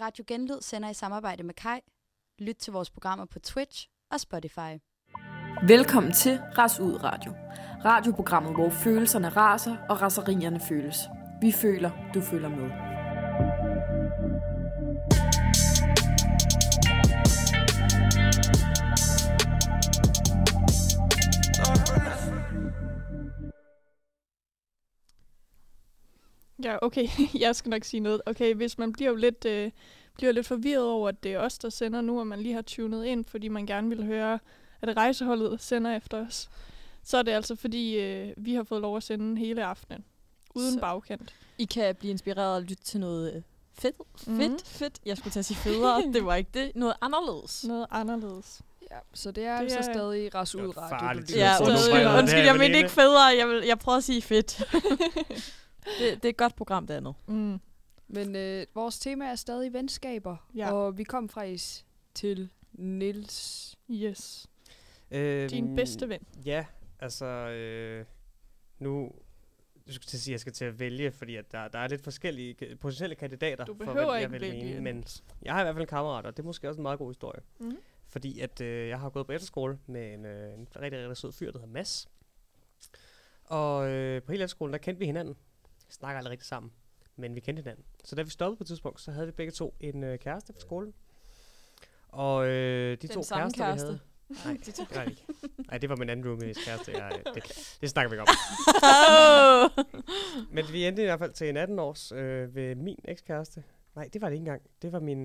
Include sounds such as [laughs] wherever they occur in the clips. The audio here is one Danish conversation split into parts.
Radio Genlyd sender i samarbejde med Kai. Lyt til vores programmer på Twitch og Spotify. Velkommen til Ras Ud Radio. Radioprogrammet, hvor følelserne raser og raserierne føles. Vi føler, du føler med. Ja, okay. [laughs] Jeg skal nok sige noget. Okay, hvis man bliver jo lidt, øh, bliver lidt forvirret over, at det er os, der sender nu, og man lige har tunet ind, fordi man gerne vil høre, at rejseholdet sender efter os, så er det altså, fordi øh, vi har fået lov at sende hele aftenen. Uden Så- bagkant. I kan blive inspireret og lytte til noget øh, fedt. Fedt, Mhm. mm. fedt. Jeg skulle til at sige federe. [laughs] det var ikke det. Noget anderledes. Noget anderledes. Ja, så det er Det altså er- stadig ras ud radio. Ja, undskyld, jeg mente ikke federe. Jeg, vil, jeg prøver at sige fedt. [laughs] det, det er et godt program, det andet. Mm. Men øh, vores tema er stadig venskaber, Ja. og vi kom faktisk til Nils. Yes. Øhm, Din bedste ven. Ja, altså øh, nu jeg skulle til at sige, at jeg skal til at vælge, fordi at der, der er lidt forskellige potentielle kandidater Du for, behøver jeg ikke vil vælge mene, en. men jeg har i hvert fald en kammerat, og det er måske også en meget god historie. Mhm. Fordi at øh, jeg har gået på efterskole med en, øh, en rigtig, rigtig sød fyr, der hedder Mads. Og øh, på hele efterskolen, der kendte vi hinanden. Snakker aldrig rigtig sammen, men vi kendte hinanden. Så da vi stoppede på et tidspunkt, så havde vi begge to en øh, kæreste fra skolen. Og øh, de Den to samme kærester, kæreste. vi havde... Nej, [laughs] det var det ikke. Nej, det var min anden roomies kæreste. Jeg, det, det snakker vi ikke om. [laughs] Men vi endte i hvert fald til en 18 års øh, ved min ekskæreste. Nej, det var det ikke engang. Det var min...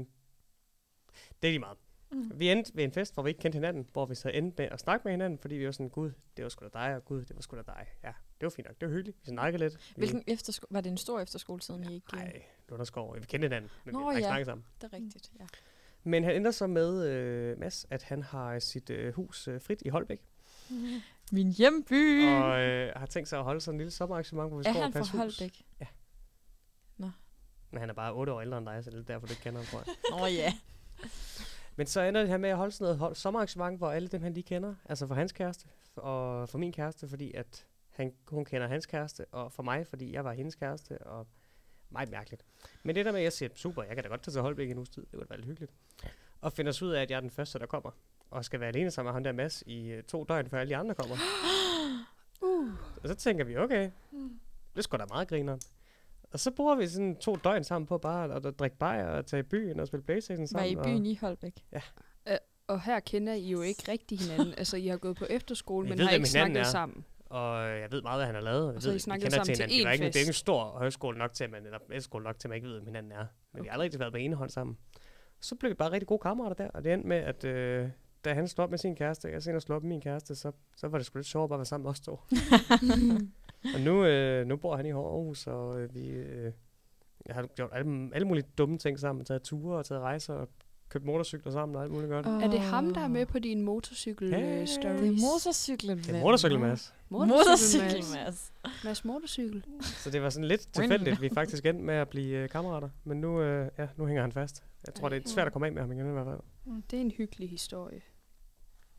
Det er lige meget. Mm. Vi endte ved en fest, hvor vi ikke kendte hinanden, hvor vi så endte med at snakke med hinanden, fordi vi var sådan, gud, det var sgu da dig, og gud, det var sgu da dig. Ja, det var fint nok. Det var hyggeligt. Vi snakkede lidt. Vi, Hvilken eftersko- var det en stor efterskoletid, I ikke? øh, Nej, Lunderskov. Vi kendte hinanden, men Nå, vi har ikke ja. snakket sammen. Det er rigtigt, ja. Men han ender så med, øh, Mads, at han har sit øh, hus øh, frit i Holbæk, [laughs] Min hjemby! og øh, har tænkt sig at holde sådan en lille sommerarrangement, hvor vi skal over han og passe fra hus. Holbæk? Men han er bare 8 år ældre end dig, så det er derfor, du ikke kender ham, tror jeg. Nå ja. [laughs] Men så ender det her med at holde sådan noget hold- sommerarrangement, hvor alle dem, han lige kender, altså for hans kæreste og for min kæreste, fordi at han, hun kender hans kæreste, og for mig, fordi jeg var hendes kæreste, og meget mærkeligt. Men det der med, at jeg siger, super, jeg kan da godt tage til Holbæk en uges tid, det kunne være lidt hyggeligt. Og finder ud af, at jeg er den første, der kommer, og skal være alene sammen med ham der Mads i øh, to døgn, før alle de andre kommer. [gasps] Uh. Og så tænker vi, okay, det er sgu da meget grineren. Og så bruger vi sådan to døgn sammen på bare at, at drikke bajer og tage i byen og spille Playstation Var sammen. I i og- byen i Holbæk? Og her kender I jo ikke [laughs] rigtig hinanden. altså, I har gået på efterskole, men ved, har ikke snakket er. sammen. Og jeg ved meget, hvad han har lavet. og Og så I ved, vi snakket kender sammen til er én ikke, det er ikke en fest. stor højskole nok til, at man, eller efterskole nok til, at man ikke ved, hvem hinanden er. Men vi har aldrig rigtig været på ene hånd sammen. Så blev vi bare rigtig gode kammerater der, og det endte med, at øh, da han slog op med sin kæreste, og jeg senere slog op med min kæreste, så, så var det sgu lidt sjovt bare at være sammen med os to. [laughs] [laughs] og nu, øh, nu bor han i Aarhus, og øh, vi øh, jeg har gjort alle, alle mulige dumme ting sammen, taget ture og taget rejser, og købt motorcykler sammen og alt muligt godt. Er det ham, der er med på din motorcykel Ja, øh, det stories? Det er motorcyklen, Det er motorcykel, Mads. Motorcykel, Mads. Mads. Motorcykel. Så det var sådan lidt tilfældigt, vi faktisk endte med at blive øh, kammerater. Men nu, øh, ja, nu hænger han fast. Jeg tror, det er svært at komme af med ham igen i hvert fald. Det er en hyggelig historie.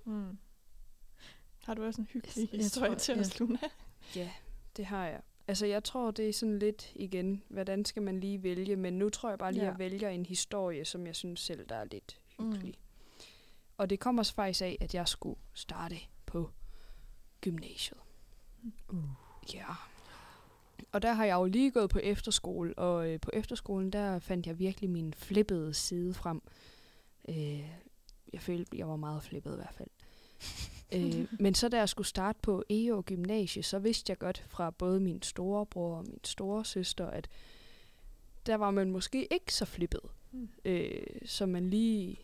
Mm. Har du også en hyggelig Jeg- jeg historie tror- til ja. os, Luna? Ja, det har jeg. Altså, jeg tror, det er sådan lidt igen, hvordan skal man lige vælge? Men nu tror jeg bare lige, at Ja. jeg vælger en historie, som jeg synes selv, der er lidt hyggelig. Mm. Og det kommer så faktisk af, at jeg skulle starte på gymnasiet. Uh. Ja. Og der har jeg jo lige gået på efterskole, og øh, på efterskolen, der fandt jeg virkelig min flippede side frem. Øh, jeg følte, jeg var meget flippet i hvert fald. Øh, men så da jeg skulle starte på EO Gymnasie, så vidste jeg godt fra både min storebror og min store søster, at der var man måske ikke så flippet, Mm. øh, som man lige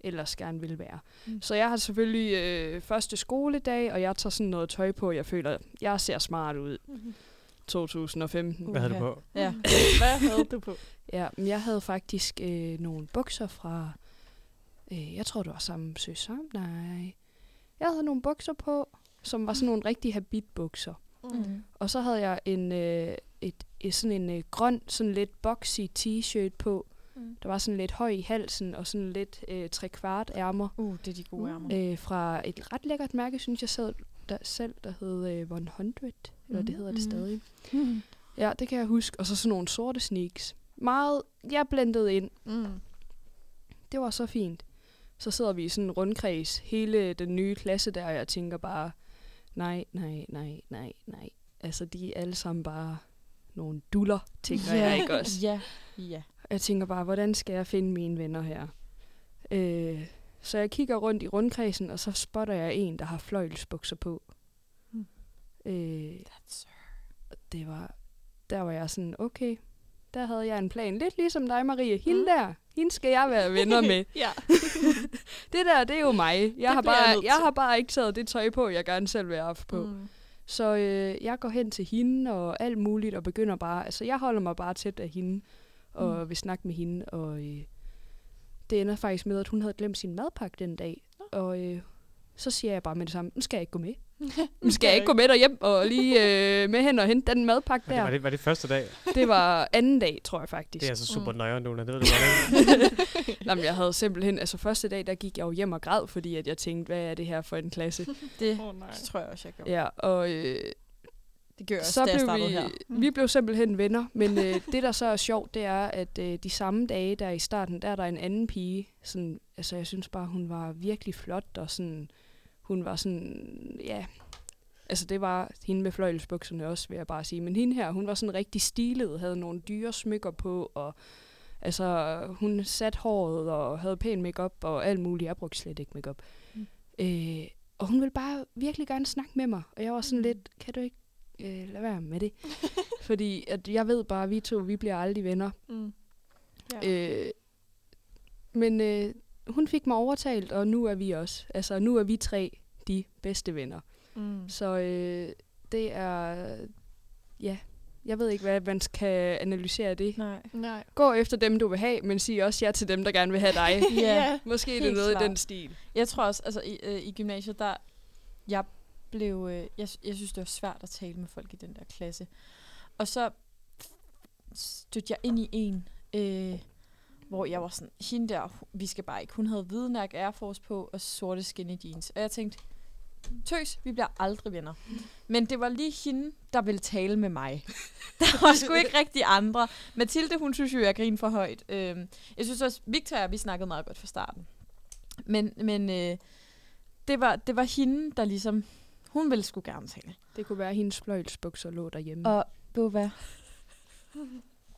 ellers gerne ville være. Mm. Så jeg har selvfølgelig øh, første skoledag, og jeg tager sådan noget tøj på, jeg føler, jeg ser smart ud. Mhm. 2015. Hvad havde du på? Ja. [laughs] Hvad havde du på? Ja, men jeg havde faktisk øh, nogle bukser fra, øh, jeg tror det var samme søster, nej. Jeg havde nogle bukser på, som var sådan nogle rigtige habitbukser. Mm. Og så havde jeg en, øh, et, et, sådan en øh, grøn, sådan lidt boxy t-shirt på. Mm. Der var sådan lidt høj i halsen og sådan lidt øh, trekvart ærmer. Uh, det er de gode ærmer. Øh, fra et ret lækkert mærke, synes jeg selv, der, selv, der hed øh, 100, eller det hedder det Mhm. stadig. [laughs] Ja, det kan jeg huske. Og så sådan nogle sorte sneaks. meget, jeg blendede ind. Mm. Det var så fint. Så sidder vi i sådan en rundkreds, hele den nye klasse der, og jeg tænker bare, nej, nej, nej, nej, nej. Altså, de er alle sammen bare nogle duller, tænker jeg ikke også. Ja, ja. Jeg tænker bare, hvordan skal jeg finde mine venner her? Øh, så jeg kigger rundt i rundkredsen, og så spotter jeg en, der har fløjlsbukser på. Hmm. Øh, That's det var, der var jeg sådan, okay, der havde jeg en plan. Lidt ligesom dig, Marie. Hende mm. der, hende skal jeg være venner med. [laughs] ja. [laughs] det der, det er jo mig. Jeg, har jeg bare, jeg til. har bare ikke taget det tøj på, jeg gerne selv vil have haft på. Mm. Så øh, jeg går hen til hende og alt muligt, og begynder bare, altså jeg holder mig bare tæt af hende, og Mm. vil snakke med hende, og øh, det ender faktisk med, at hun havde glemt sin madpakke den dag, og øh, så siger jeg bare med det samme, nu skal jeg ikke gå med. Nu skal jeg ikke gå med derhjem og lige øh, med hen og hente den madpakke der. var, det, var det første dag? Det var anden dag, tror jeg faktisk. Det er altså super Mm. nøjere nu, det ved du godt. Jamen, [laughs] jeg havde simpelthen, altså første dag, der gik jeg jo hjem og græd, fordi at jeg tænkte, hvad er det her for en klasse? [laughs] Det Åh, nej. tror jeg også, jeg gjorde. ja, og øh, Det gør også, så jeg blev startede vi, her. vi blev simpelthen venner, men øh, det der så er sjovt, det er, at øh, de samme dage der i starten, der er der en anden pige, sådan, altså jeg synes bare, hun var virkelig flot, og sådan, hun var sådan, ja, altså det var hende med fløjelsbukserne også, vil jeg bare sige, men hende her, hun var sådan rigtig stilet, havde nogle dyre smykker på, og altså hun satte håret, og havde pæn makeup og alt muligt, jeg brugte slet ikke makeup. Mm. Øh, og hun ville bare virkelig gerne snakke med mig, og jeg var sådan Mm. lidt, kan du ikke øh, lade være med det? [laughs] Fordi at jeg ved bare, at vi to, vi bliver aldrig venner. Mm. Ja. Øh, men øh, hun fik mig overtalt, og nu er vi også. Altså, nu er vi tre de bedste venner. Mm. Så øh, det er... Ja, jeg ved ikke, hvad man kan analysere det. Nej. Nej. Gå efter dem, du vil have, men sig også ja til dem, der gerne vil have dig. [laughs] Ja. Måske er det noget klart. i den stil. Jeg tror også, altså i, øh, i gymnasiet, der jeg blev, øh, jeg, jeg synes, det var svært at tale med folk i den der klasse. Og så stødte jeg ind i en, øh, hvor jeg var sådan, hende der, vi skal bare ikke. Hun havde hvide Nike Air Force på og sorte skinny jeans. Og jeg tænkte, tøs, vi bliver aldrig venner. Men det var lige hende, der ville tale med mig. [laughs] Der var sgu ikke rigtig andre. Mathilde, hun synes jo, jeg griner for højt. Øh, jeg synes også, Victor og jeg, vi snakkede meget godt fra starten. Men, men øh, det, var, det var hende, der ligesom... Hun ville sgu gerne tale. Det kunne være, at hendes fløjlsbukser lå derhjemme. Og ved du hvad?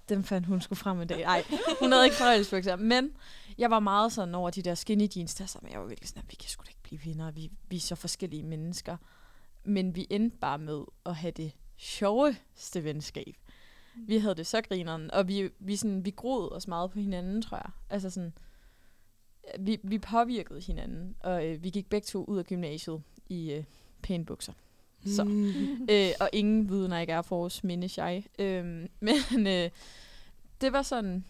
Dem fandt hun skulle frem i dag. Ej, hun havde ikke fløjlsbukser. Men jeg var meget sådan over de der skinny jeans der, så jeg var virkelig sådan, at vi kan sgu da ikke blive venner. Vi, vi er så forskellige mennesker. Men vi endte bare med at have det sjoveste venskab. Vi havde det så grineren, og vi, vi, sådan, vi groede os meget på hinanden, tror jeg. Altså sådan, vi, vi påvirkede hinanden, og øh, vi gik begge to ud af gymnasiet i øh, pæne bukser. Så. Mm. øh, og ingen viden ikke er for os, mindes jeg. Øhm, [laughs] men øh, det var sådan,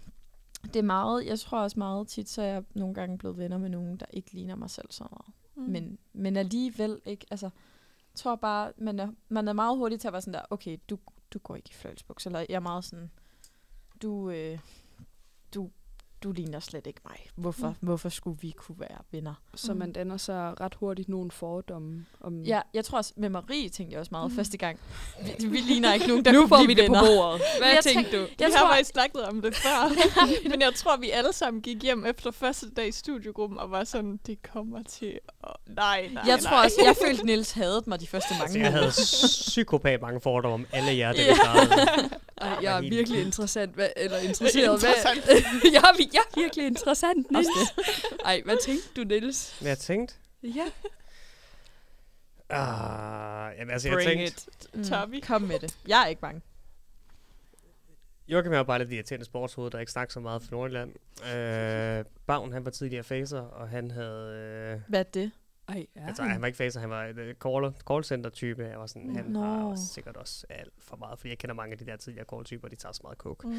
det er meget, jeg tror også meget tit, så er jeg nogle gange blevet venner med nogen, der ikke ligner mig selv så meget. Mm. Men, men alligevel ikke, altså, jeg tror bare, man er, man er meget hurtig til at være sådan der, okay, du, du går ikke i fløjlsbuks, eller jeg er meget sådan, du, øh, du, du ligner slet ikke mig. Hvorfor, mm. hvorfor skulle vi kunne være venner? Så man danner sig ret hurtigt nogle fordomme om... Ja, jeg tror også, med Marie tænkte jeg også meget mm. første gang. Vi, vi ligner ikke nogen, der [laughs] nu får vi det venner. på bordet. Hvad Jeg tænkte du? Jeg Jeg vi har tror- faktisk snakket om det før. [laughs] Men jeg tror, vi alle sammen gik hjem efter første dag i studiegruppen og var sådan, det kommer til. Nej, nej, Jeg nej. tror også, jeg følte, Nils hadede mig de første mange Altså, jeg havde psykopat mange fordomme om alle jer, der Ja. [laughs] Ej, jeg er virkelig interessant. Hvad, eller interesseret. Interessant. Hvad, jeg, er, jeg er virkelig interessant. Også Ej, hvad tænkte du, Niels? Men jeg tænkte, Ja. ah, jamen, altså, jeg Bring tænkte, it. Mm, Tør vi? Kom med det. Jeg er ikke bange. Joachim er jo bare lidt irriterende sportshoved, der ikke snakker så meget for Nordjylland. Øh, Bavn, han var tidligere facer, og han havde... Øh, Hvad er det? Ej, ja. Altså, han var ikke facer, han var et uh, call, callcenter-type. Jeg var sådan, han Nå. har også sikkert også alt for meget, fordi jeg kender mange af de der tidligere call-typer, de tager så meget coke. Mm.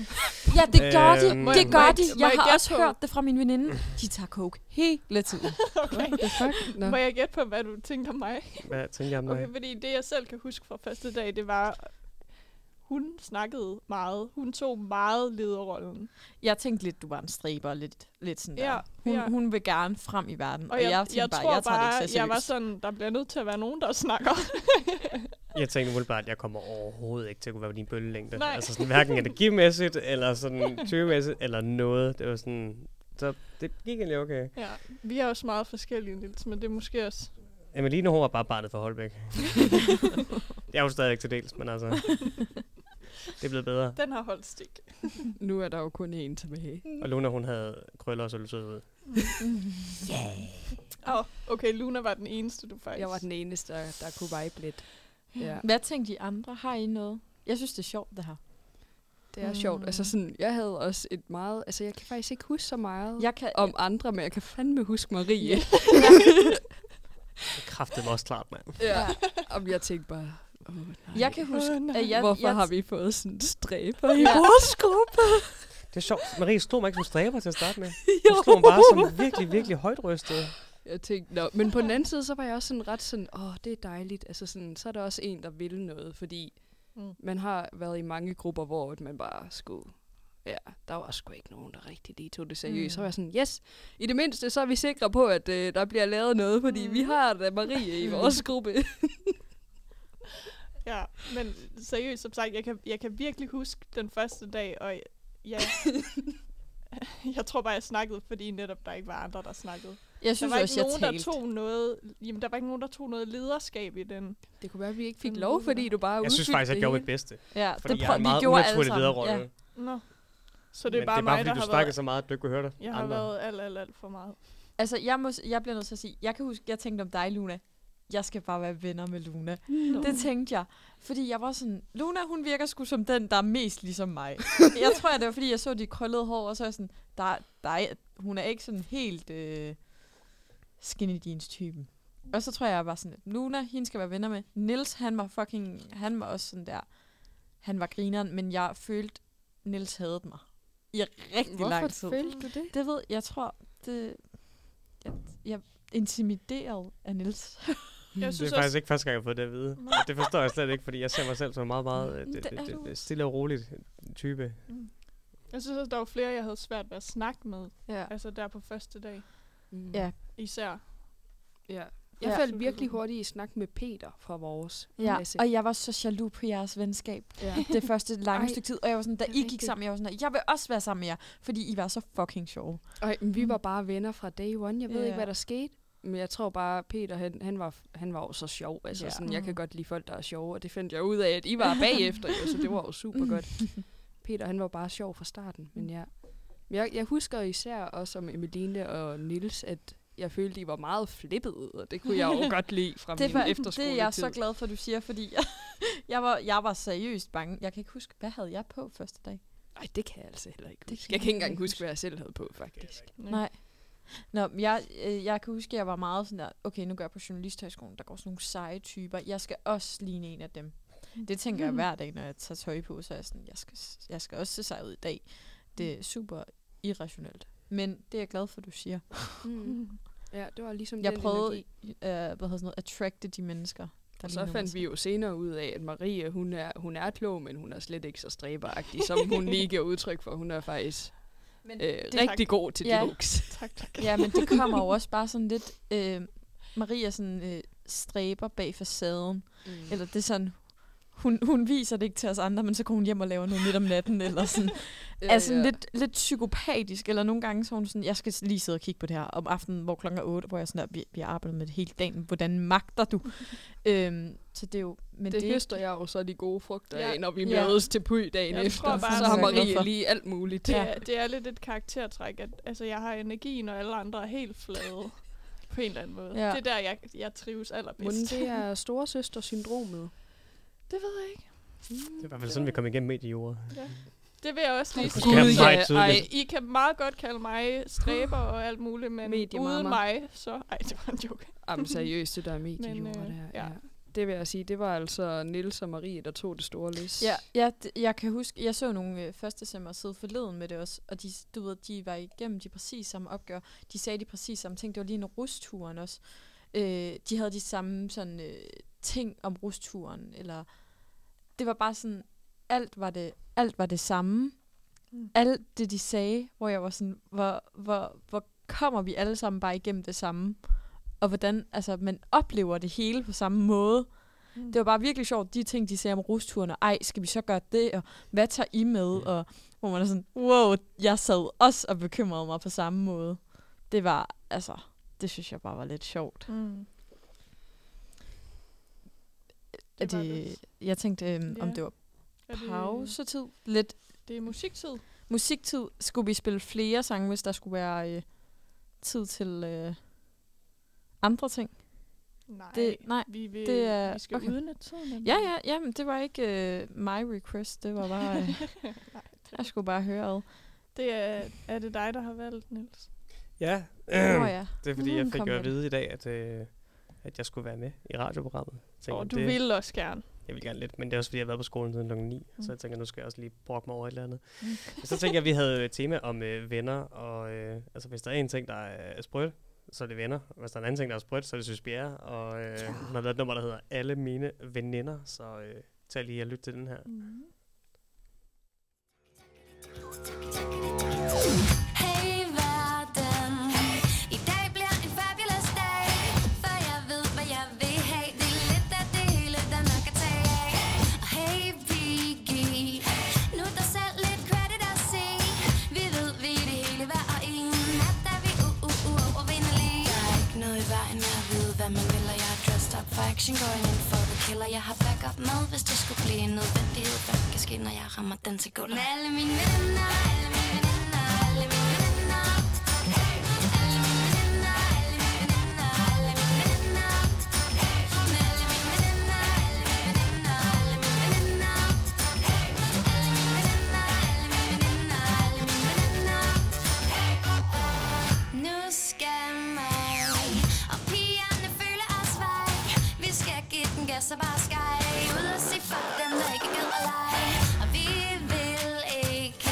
Ja, det gør de. Øhm, Det gør de. Jeg jeg har også på- hørt det fra min veninde. De tager coke hele tiden. [laughs] Okay. What the fuck? Nå. Må jeg gætte på, hvad du tænkte om mig? Hvad tænker jeg om Okay, dig? fordi det, jeg selv kan huske fra første dag, det var, hun snakkede meget. Hun tog meget lederrollen. Jeg tænkte lidt, du var en striber. Lidt, lidt sådan der. Ja, Hun, ja. hun vil gerne frem i verden. Og jeg, jeg, tænkte jeg bare, tror jeg tager bare, det ikke så jeg var sådan, der bliver nødt til at være nogen, der snakker. [laughs] Jeg tænkte umiddelbart, at jeg kommer overhovedet ikke til at kunne være på din bølgelængde. Nej. Altså sådan, hverken energimæssigt, eller sådan tyvemæssigt, eller noget. Det var sådan... Så det gik egentlig okay. Ja, vi er også meget forskellige, Nils, men det er måske også... Emeline, hun var bare barnet for Holbæk. [laughs] jeg er jo stadig ikke til dels, men altså... [laughs] Det er blevet bedre. Den har holdt stik. [laughs] Nu er der jo kun én tilbage. Og Luna, hun havde krøller og så ud. [laughs] Åh, oh, okay, Luna var den eneste, du faktisk... Jeg var den eneste, der, der kunne vibe lidt. Ja. Hvad tænkte de andre? Har I noget? Jeg synes, det er sjovt, det her. Det er sjovt. Altså sådan, jeg havde også et meget... Altså, jeg kan faktisk ikke huske så meget Jeg kan, om andre, men jeg kan fandme huske Marie. [laughs] Det kræftede mig også klart, mand. ja. Om jeg tænkte bare... Oh, nej. jeg kan huske, Åh, nej. at jeg, Hvorfor jeg, har vi fået sådan stræber i vores gruppe? Det er sjovt. Marie stod mig ikke som stræber til at starte med. [laughs] Jo. Hun stod mig bare som virkelig, virkelig højt rystet. Jeg tænkte, Nå. men på den anden side, så var jeg også sådan ret sådan, åh, det er dejligt. Altså sådan, så er der også en, der vil noget, fordi Mm. man har været i mange grupper, hvor at man bare skulle... Ja, der var sgu ikke nogen, der rigtig lige tog det seriøst. Mm. Så var jeg sådan, yes, i det mindste, så er vi sikre på, at øh, der bliver lavet noget, fordi mm. vi har da Marie i vores [laughs] gruppe. Ja, men seriøst, som sagt, jeg kan, jeg kan virkelig huske den første dag, og jeg, [laughs] jeg tror bare, jeg snakkede, fordi netop der ikke var andre, der snakkede. jeg Der synes var også, ikke jeg nogen, talte. der tog noget, jamen, der var ikke nogen, der tog noget lederskab i den. det kunne være, at vi ikke fik Den lov, fordi du bare Jeg synes faktisk, jeg det gjorde mit bedste. Ja, Fordi det jeg prøv, er en vi meget unaturlig lederrolle. Ja. Nå. Så det er Men bare det er bare, mig, fordi der du har snakkede været, så meget, at du ikke kunne høre det. jeg har Andre. været alt, alt, alt for meget. Altså, jeg, må, jeg bliver nødt til at sige, jeg kan huske, jeg tænkte om dig, Luna. Jeg skal bare være venner med Luna. Nå. Det tænkte jeg. Fordi jeg var sådan, Luna, hun virker sgu som den, der er mest ligesom mig. [laughs] jeg tror, at det var, fordi jeg så de krøllede hår, og så er jeg sådan, der, der er, hun er ikke sådan helt øh, skinny jeans typen. Og så tror jeg, jeg var sådan, Luna, hende skal være venner med. Nils, han var fucking, han var også sådan der, han var grineren, men jeg følte, Nils havde mig. I rigtig lang tid. Hvorfor følte du det? Det ved jeg, tror, det, jeg, jeg er intimideret af Nils. [laughs] Jeg Det synes er faktisk også, ikke første gang, jeg har fået det at vide. Og det forstår jeg slet ikke, fordi jeg ser mig selv som en meget, meget øh, Det det, det, det, stille og roligt type. jeg synes også, der var flere, jeg havde svært ved at snakke med. Ja. Altså der på første dag. Mm. Ja. Især. ja. Jeg Ja. faldt virkelig hurtigt i snak med Peter fra vores Ja, klasse. og jeg var så jaloux på jeres venskab. Ja. [laughs] Det første lange Ej, stykke tid. Og jeg var sådan, da det I gik sammen, jeg var sådan, jeg vil også være sammen med jer. Fordi I var så fucking sjove. Men vi var bare venner fra day one. Jeg ved Ja. ikke, hvad der skete. Men jeg tror bare, Peter, han, han, var, han var jo så sjov. Altså, Ja. sådan, jeg kan godt lide folk, der er sjove. Og det fandt jeg ud af, at I var [laughs] bagefter. jo, så det var jo super godt. [laughs] Peter, han var bare sjov fra starten. Men ja. Men jeg, jeg husker især også om Emeline og Nils, at jeg følte, de var meget flippede, og det kunne jeg jo [laughs] godt lide fra Det, min var, efterskoletid. det er jeg så glad for, du siger, fordi jeg, var, jeg var seriøst bange. Jeg kan ikke huske, hvad havde jeg på første dag? Ej, det kan jeg altså heller ikke Det huske. kan Jeg kan jeg ikke engang huske, hvad jeg selv havde på, faktisk. Nej. Nå, men jeg, øh, jeg kan huske, at jeg var meget sådan der, okay, nu går jeg på journalisthøjskolen, der går sådan nogle seje typer. Jeg skal også ligne en af dem. Det tænker jeg hver dag, når jeg tager tøj på, så er jeg sådan, jeg skal, jeg skal også se sej ud i dag. Det er super irrationelt. Men det er jeg glad for, du siger. Mm. Ja, det var ligesom Jeg den prøvede, energi. øh, hvad hedder sådan noget, attracte de mennesker. Der Og så fandt vi jo senere ud af, at Marie, hun er, hun er klog, men hun er slet ikke så stræberagtig, som hun [laughs] lige giver udtryk for. Hun er faktisk Men øh, det er rigtig god til Ja. jokes. [laughs] Tak, tak. Ja, men det kommer jo også bare sådan lidt... Øh, Maria sådan øh, stræber bag facaden. Mm. Eller det er sådan... Hun, hun viser det ikke til os andre, men så går hun hjem og laver noget midt om natten, eller sådan. [laughs] ja, altså lidt, lidt psykopatisk, eller nogle gange så hun sådan, jeg skal lige sidde og kigge på det her om aftenen, hvor klokken er 8, hvor jeg sådan der, vi, vi har arbejdet med det hele dagen, hvordan magter du? [laughs] øhm, så det er jo, men det, det, er høster jeg jo så de gode frugter Ja. af, når vi Ja. mødes til py dagen Jeg efter. tror bare, så har Marie lige alt muligt. Det, Ja. er, det er lidt et karaktertræk, at altså, jeg har energi, når alle andre er helt flade. På en eller anden måde. Ja. Det er der, jeg, jeg trives allerbedst. Hvordan det er [laughs] storesøster-syndromet? Det ved jeg ikke. Det er i hvert fald sådan, vi kom igennem mediejordet. Det vil jeg også lige Gud, sige. ja, meget ej. I kan meget godt kalde mig stræber og alt muligt, men Mediemamma. uden mig, så... Ej, det var en joke. Jamen seriøst, det der er mediejord Men, øh, der. ja. Ja. Det vil jeg sige, det var altså Nils og Marie, der tog det store læs. Ja, ja d- jeg kan huske, jeg så nogle øh, første semmer sidde forleden med det også, og de, du ved, de var igennem de præcis samme opgør. De sagde de præcis samme ting. Det var lige en rusturen også. Øh, de havde de samme sådan, øh, ting om rusturen, eller det var bare sådan, alt var det, alt var det samme. Mm. Alt det, de sagde, hvor jeg var sådan, hvor, hvor, hvor kommer vi alle sammen bare igennem det samme? Og hvordan, altså, man oplever det hele på samme måde. Mm. Det var bare virkelig sjovt, de ting, de sagde om rusturene. Ej, skal vi så gøre det? Og hvad tager I med? Og hvor man er sådan, wow, jeg sad også og bekymrede mig på samme måde. Det var, altså, det synes jeg bare var lidt sjovt. Mm. Er Det det, det. jeg tænkte, øhm, om Ja. det var det- pausetid. Lidt Det er musiktid. musiktid. Skulle vi spille flere sange, hvis der skulle være øh, tid til øh, andre ting? Nej, Det, nej. vi, vil, det er- vi skal okay. udnytte tiden. Ja, ja, ja, men det var ikke øh, my request. Det var [laughs] bare, øh, Nej, jeg skulle bare høre ad. det er, er det dig, der har valgt, Niels? Ja, Nå ja. det er fordi, Mm, jeg fik jo at det. vide i dag, at, øh, at jeg skulle være med i radioprogrammet. Tænker, Og du det, vil også gerne. Jeg vil gerne lidt, men det er også fordi, jeg har været på skolen siden kl. 9, Mm. så jeg tænker, nu skal jeg også lige brokke mig over et eller andet. Så tænker jeg, at vi havde et tema om øh, venner, og øh, altså, hvis der er en ting, der er sprødt, så er det venner. Hvis der er en anden ting, der er sprødt, så er det Søs Bjerre. Og øh, hun har lavet et nummer, der hedder Alle mine veninder, så øh, tag lige og lyt til den her. Mm. Action going in for the killer. Jeg har backup med hvis det skulle blive en nødvendighed. Hvad kan ske når jeg rammer den til gulvet? Med alle mine venner, gas og bare skaj. Ud og se fuck dem, der ikke gider lege. Og vi vil ikke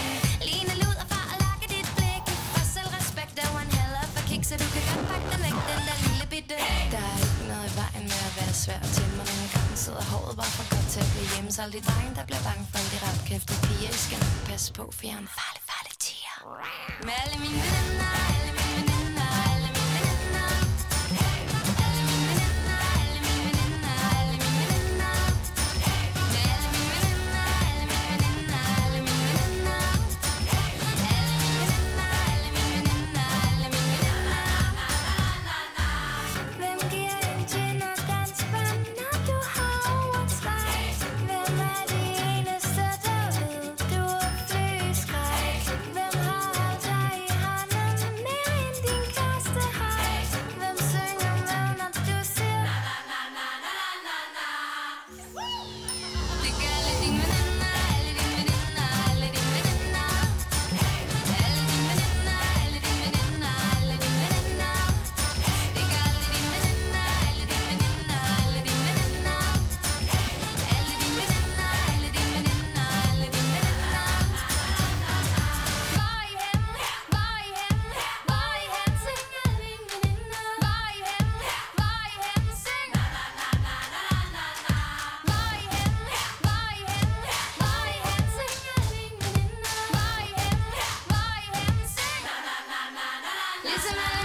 ligne lud og far og lakke dit blik. For selvrespekt er one hell of a kick, så du kan godt pakke den væk, den der lille bitte. hey. Der er ikke noget i vejen med at være svær at tæmme mig. Nogle gange sidder håret bare for godt til at blive hjemme. Så alle de drenge, der bliver bange for alle de rapkæftede piger, I skal nok passe på, for jeg er en farlig, farlig tiger. Med alle mine venner, Ligesom alle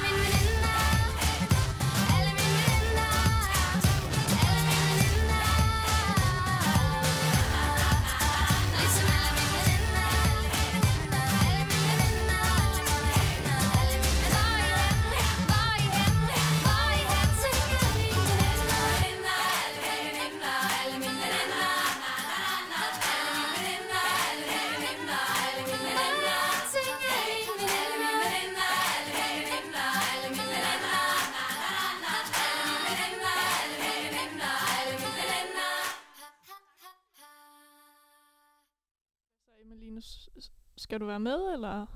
være med, eller?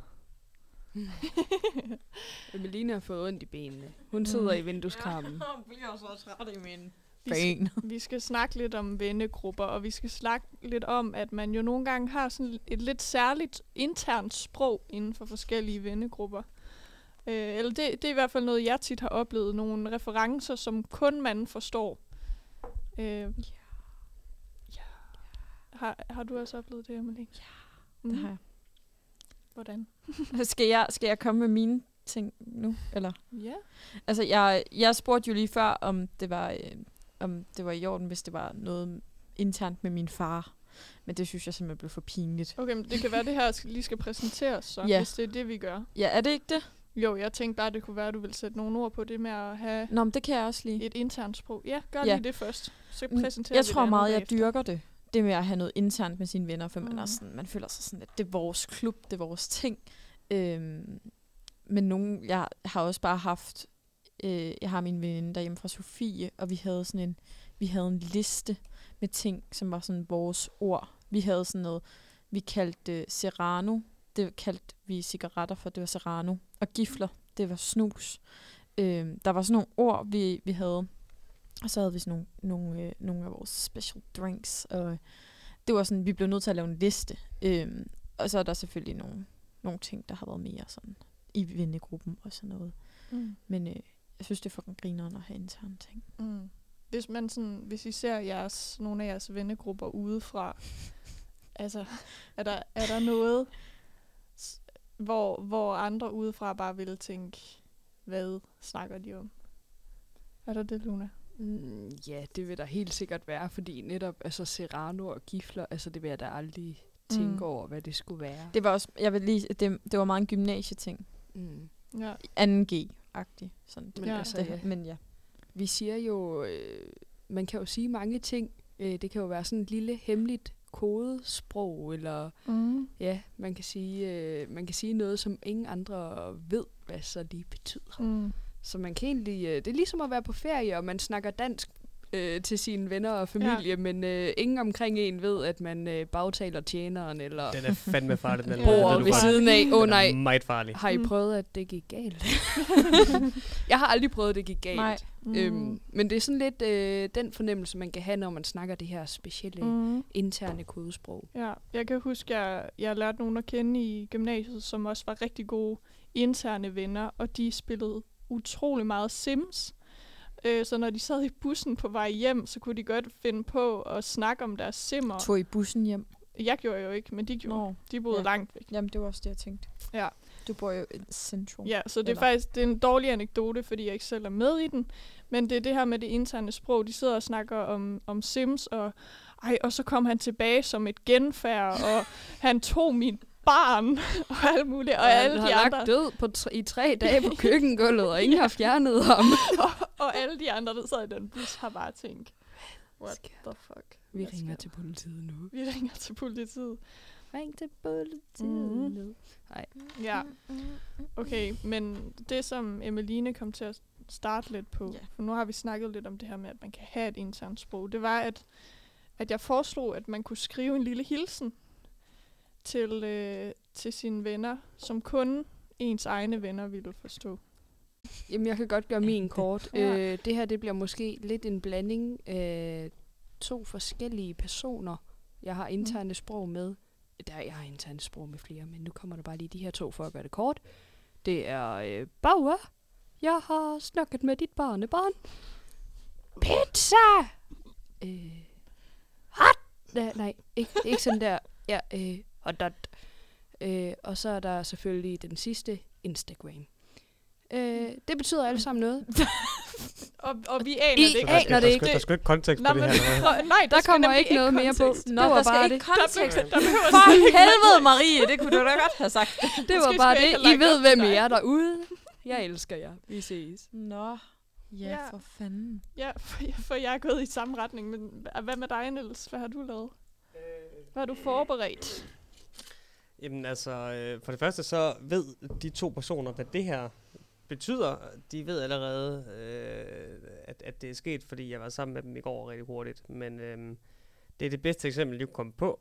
[laughs] Emeline har fået ondt i benene. Hun sidder i vindueskarmen. [laughs] Jeg bliver så træt i min Vi, s- vi skal snakke lidt om vennegrupper, og vi skal snakke lidt om, at man jo nogle gange har sådan et lidt særligt internt sprog inden for forskellige vennegrupper. Øh, eller det, det er i hvert fald noget, jeg tit har oplevet. Nogle referencer, som kun man forstår. Øh, ja. Har, har du også oplevet det, Amalie? Ja, Det har jeg. Hvordan? [laughs] Skal jeg, skal jeg komme med mine ting nu? Eller? Ja. Altså, jeg, jeg spurgte jo lige før, om det var, øh, om det var i orden, hvis det var noget internt med min far. Men det synes jeg simpelthen blev for pinligt. Okay, men det kan være, det her lige skal præsenteres, så, Ja. hvis det er det, vi gør. Ja, er det ikke det? Jo, jeg tænkte bare, det kunne være, at du ville sætte nogle ord på det med at have Nå, men det kan jeg også lige. et internt sprog. Ja, gør Ja. lige det først. Så Mm, præsenterer Jeg tror meget, jeg dyrker det. Det med at have noget internt med sine venner, for mm. man, er Mhm. sådan, man føler sig sådan, at det er vores klub, det er vores ting. Øhm, men nogen, jeg har også bare haft, øh, jeg har min veninde derhjemme fra Sofie, og vi havde sådan en, vi havde en liste med ting, som var sådan vores ord. Vi havde sådan noget, vi kaldte det Serrano, det kaldte vi cigaretter for, det var Serrano. Og gifler, det var snus. Øhm, der var sådan nogle ord, vi, vi havde. Og så havde vi sådan nogle, nogle, øh, nogle af vores special drinks. Og det var sådan, vi blev nødt til at lave en liste. Øhm, og så er der selvfølgelig nogle, nogle ting, der har været mere sådan i vennegruppen og sådan noget. Mm. Men øh, jeg synes, det er fucking grineren at have interne ting. Mm. Hvis man sådan, hvis I ser jeres, nogle af jeres vennegrupper udefra, altså, er der, er der noget, hvor, hvor andre udefra bare ville tænke, hvad snakker de om? Er der det, Luna? Mm, ja, det vil der helt sikkert være, fordi netop altså Serrano og gifler, altså det vil jeg da aldrig tænke Mm. over, hvad det skulle være. Det var også, jeg vil lige, det, det var meget en gymnasieting. Mm. Ja. 2G-agtig. Sådan, Men Ja. altså, det, ja. men ja. Vi siger jo, øh, man kan jo sige mange ting. Øh, det kan jo være sådan et lille hemmeligt kodesprog, eller Mm. ja, man kan sige, øh, man kan sige noget, som ingen andre ved, hvad så lige betyder. Mm. Så man kan egentlig, øh, det er ligesom at være på ferie, og man snakker dansk øh, til sine venner og familie, ja. men øh, ingen omkring en ved, at man øh, bagtaler tjeneren, eller Den er fandme farligt, den [laughs] Ja. bor ved du ved siden af. Åh oh, Den er nej, meget farlig. har I Mm. prøvet, at det gik galt? [laughs] jeg har aldrig prøvet, at det gik galt. Nej. Mm. Øhm, men det er sådan lidt øh, den fornemmelse, man kan have, når man snakker det her specielle. Mm. interne kodesprog. Ja, jeg kan huske, at jeg, jeg lærte nogen at kende i gymnasiet, som også var rigtig gode interne venner, og de spillede utrolig meget Sims. Øh, så når de sad i bussen på vej hjem, så kunne de godt finde på at snakke om deres simmer. Tog I bussen hjem? Jeg gjorde jo ikke, men de gjorde. Nå. De boede Ja. langt væk. Jamen, det var også det, jeg tænkte. Ja. Du bor jo i Central. Ja, så det er Eller- faktisk det er en dårlig anekdote, fordi jeg ikke selv er med i den. Men det er det her med det interne sprog. De sidder og snakker om, om Sims, og, ej, og så kom han tilbage som et genfærd, og [laughs] han tog min barn, [laughs] og alt muligt. Og, og alle han de har andre, lagt død på tre, i tre dage på køkkengulvet, og ingen har [laughs] fjernet ham. [laughs] og, og alle de andre, der sad i den bus, har bare tænkt, what the fuck. Vi ringer sker til politiet nu. Vi ringer til politiet. Ring til politiet Mhm. nu. Ja, okay, men det som Emeline kom til at starte lidt på, Ja. for nu har vi snakket lidt om det her med, at man kan have et internt sprog, det var, at, at jeg foreslog, at man kunne skrive en lille hilsen til, øh, til sine venner, som kun ens egne venner ville forstå. Jamen, jeg kan godt gøre min kort. Ja. Øh, det her, det bliver måske lidt en blanding af to forskellige personer, jeg har interne sprog med. Der, jeg har interne sprog med flere, men nu kommer der bare lige de her to for at gøre det kort. Det er øh, Bauer. Jeg har snakket med dit barnebarn. Pizza! Øh, hot! Nej, nej ikke, ikke sådan der. Ja, øh, hot dot. Øh, og så er der selvfølgelig den sidste, Instagram. Øh, det betyder alle sammen noget. [laughs] Og, og vi aner I det ikke. aner der, det er ikke. Der er sgu ikke kontekst Nå, på det her. nej, der, Der skal kommer ikke noget mere på. kontekst. Nå, det var der skal bare ikke det. Der, kontekst. der For helvede, Marie! Det kunne du da godt have sagt. [laughs] Det var bare det. I ved, hvem I er derude. Jeg elsker jer. Vi ses. Nå. Ja, Ja. for fanden. Ja, for, for jeg er gået i samme retning. Men hvad med dig, Niels? Hvad har du lavet? Hvad har du forberedt? Jamen altså, øh, for det første så ved de to personer, hvad det her betyder. De ved allerede, øh, at, at det er sket, fordi jeg var sammen med dem i går rigtig hurtigt. Men øh, det er det bedste eksempel, de kunne komme på.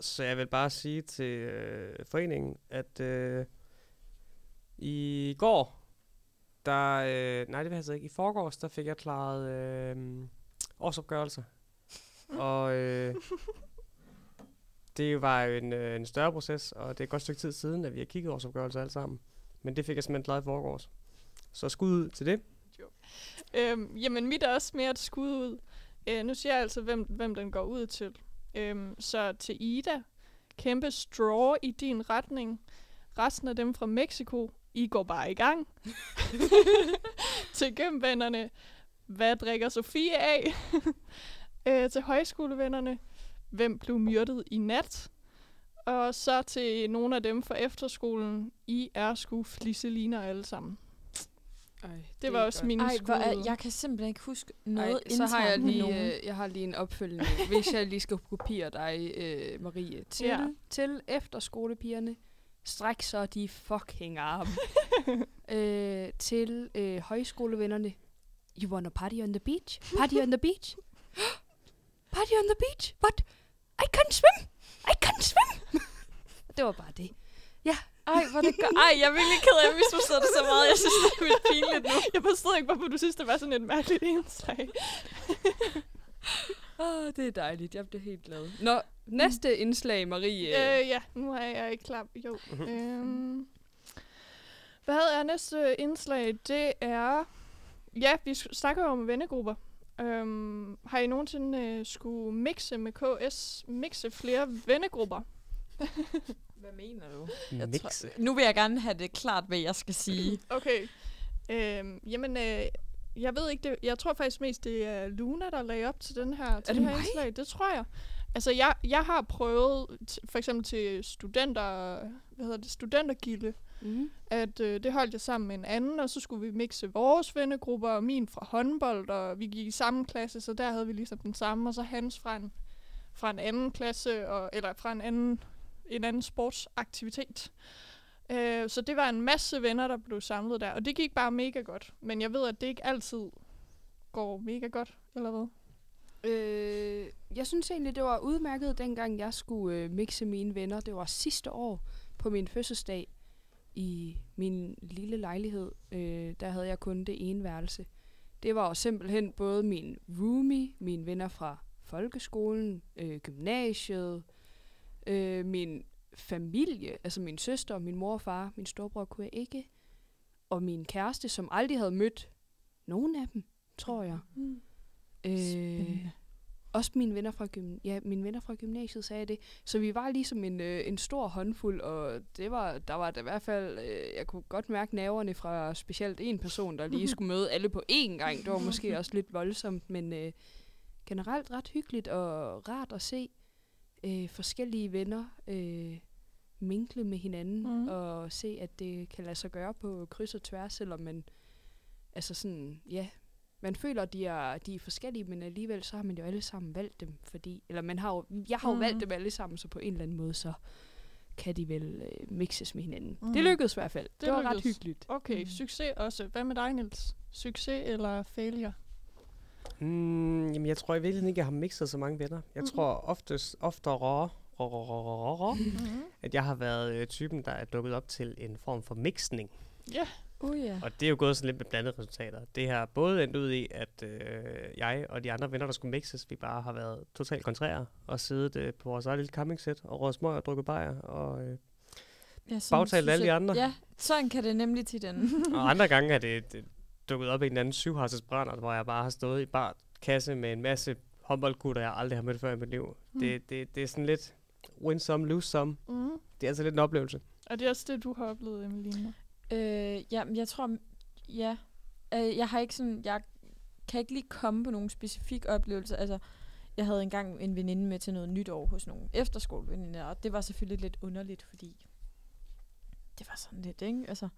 Så jeg vil bare sige til øh, foreningen, at øh, i går, der, øh, nej det jeg altså ikke, i forgårs, der fik jeg klaret øh, årsopgørelse. [laughs] Og øh, det var jo en, øh, en større proces, og det er et godt stykke tid siden, at vi har kigget årsopgørelse alle sammen. Men det fik jeg simpelthen klaret i forgårs. Så skud ud til det. Øhm, jamen, mit er også mere et skud ud. Øh, nu siger jeg altså, hvem, hvem den går ud til. Øhm, så til Ida, kæmpe straw i din retning. Resten af dem fra Mexico, I går bare i gang. [laughs] [laughs] til gymvennerne, hvad drikker Sofie af? [laughs] øh, til højskolevennerne, hvem blev myrdet i nat? Og så til nogle af dem fra efterskolen, I er sgu flisseliner alle sammen. Ej, Det var også min Ej, hvor er, jeg kan simpelthen ikke huske noget Ej, så har jeg lige, nogen. øh, jeg har lige en opfølgende, hvis jeg lige skal kopiere dig, øh, Marie, til, ja. til efterskolepigerne. Stræk så de fucking arme. [laughs] øh, til øh, højskolevennerne. You wanna party on the beach? Party on the beach? Party on the beach? What? I can't swim! I can't swim! [laughs] det var bare det. Ej, hvor det gør. Ej, jeg er virkelig ked af, at jeg misforstod det så meget. Jeg synes, det er vildt pinligt nu. Jeg forstod ikke, hvorfor du synes, det var sådan et mærkeligt indslag. [laughs] Åh, oh, det er dejligt. Jeg bliver helt glad. Nå, næste indslag, Marie. Øh, ja, nu er jeg ikke klar. Jo. øhm, hvad er næste indslag? Det er... Ja, vi snakker jo om vennegrupper. Øhm, har I nogensinde øh, skulle mixe med KS? Mixe flere vennegrupper? [laughs] Hvad mener du? Mixe. nu vil jeg gerne have det klart, hvad jeg skal sige. [laughs] Okay. Øhm, jamen, øh, jeg ved ikke, det, jeg tror faktisk mest, det er Luna, der lagde op til den her, til det det her indslag. Det tror jeg. Altså, jeg, jeg har prøvet, t- for eksempel til studenter, hvad hedder det, studentergilde, Mm. at øh, det holdt jeg sammen med en anden, og så skulle vi mixe vores vennegrupper, og min fra håndbold, og vi gik i samme klasse, så der havde vi ligesom den samme, og så hans fra en, fra en anden klasse, og, eller fra en anden, en anden sportsaktivitet. Øh, så det var en masse venner, der blev samlet der, og det gik bare mega godt. Men jeg ved, at det ikke altid går mega godt, eller hvad? Øh, jeg synes egentlig, det var udmærket, dengang jeg skulle øh, mixe mine venner. Det var sidste år på min fødselsdag i min lille lejlighed. Øh, der havde jeg kun det ene værelse. Det var simpelthen både min roomie, mine venner fra folkeskolen, øh, gymnasiet, øh, min familie, altså min søster, min mor og far, min storebror kunne jeg ikke, og min kæreste, som aldrig havde mødt nogen af dem, tror jeg. Mm. Øh, også mine venner fra gym ja, mine venner fra gymnasiet sagde det. Så vi var ligesom en, øh, en stor håndfuld, og det var, der var da i hvert fald, øh, jeg kunne godt mærke nerverne fra specielt en person, der lige [laughs] skulle møde alle på én gang. Det var måske [laughs] også lidt voldsomt, men øh, generelt ret hyggeligt og rart at se øh, forskellige venner øh, minkle med hinanden, mm. og se, at det kan lade sig gøre på kryds og tværs, selvom man, altså sådan, ja, man føler, at de er, de er forskellige, men alligevel så har man jo alle sammen valgt dem, fordi, eller man har jo, jeg har jo Mhm. valgt dem alle sammen, så på en eller anden måde, så kan de vel øh, mixes med hinanden. Mhm. Det lykkedes i hvert fald. Det, det var ret lykkedes. hyggeligt. Okay, Mm. succes også. Hvad med dig, Niels? Succes eller failure? Mm, jamen, jeg tror i virkeligheden ikke, jeg har mixet så mange venner. Jeg Mhm. tror oftest, oftere, Mm-hmm. at jeg har været øh, typen, der er dukket op til en form for mixning. Ja. Uh, ja. Og det er jo gået sådan lidt med blandede resultater. Det har både endt ud i, at øh, jeg og de andre venner, der skulle mixes, vi bare har været totalt kontrære og siddet øh, på vores eget lille campingsæt og røget smøg og drukket bajer. Og, øh, ja sådan bagtalt synes alle de andre. Ja, sådan kan det nemlig til den. [laughs] og andre gange er det, [laughs] det dukket op i en anden syvhasses brænder, hvor jeg bare har stået i bar kasse med en masse håndboldgutter, jeg aldrig har mødt før i mit liv. Mm. Det, det, det er sådan lidt win some, lose some. Mm. Det er altså lidt en oplevelse. Og det er også det, du har oplevet, Emeline. Øh, ja, men jeg tror, ja. Øh, jeg har ikke sådan, jeg kan ikke lige komme på nogle specifikke oplevelser. Altså, jeg havde engang en veninde med til noget nytår hos nogle efterskoleveninder, og det var selvfølgelig lidt underligt, fordi det var sådan lidt, ikke? Altså,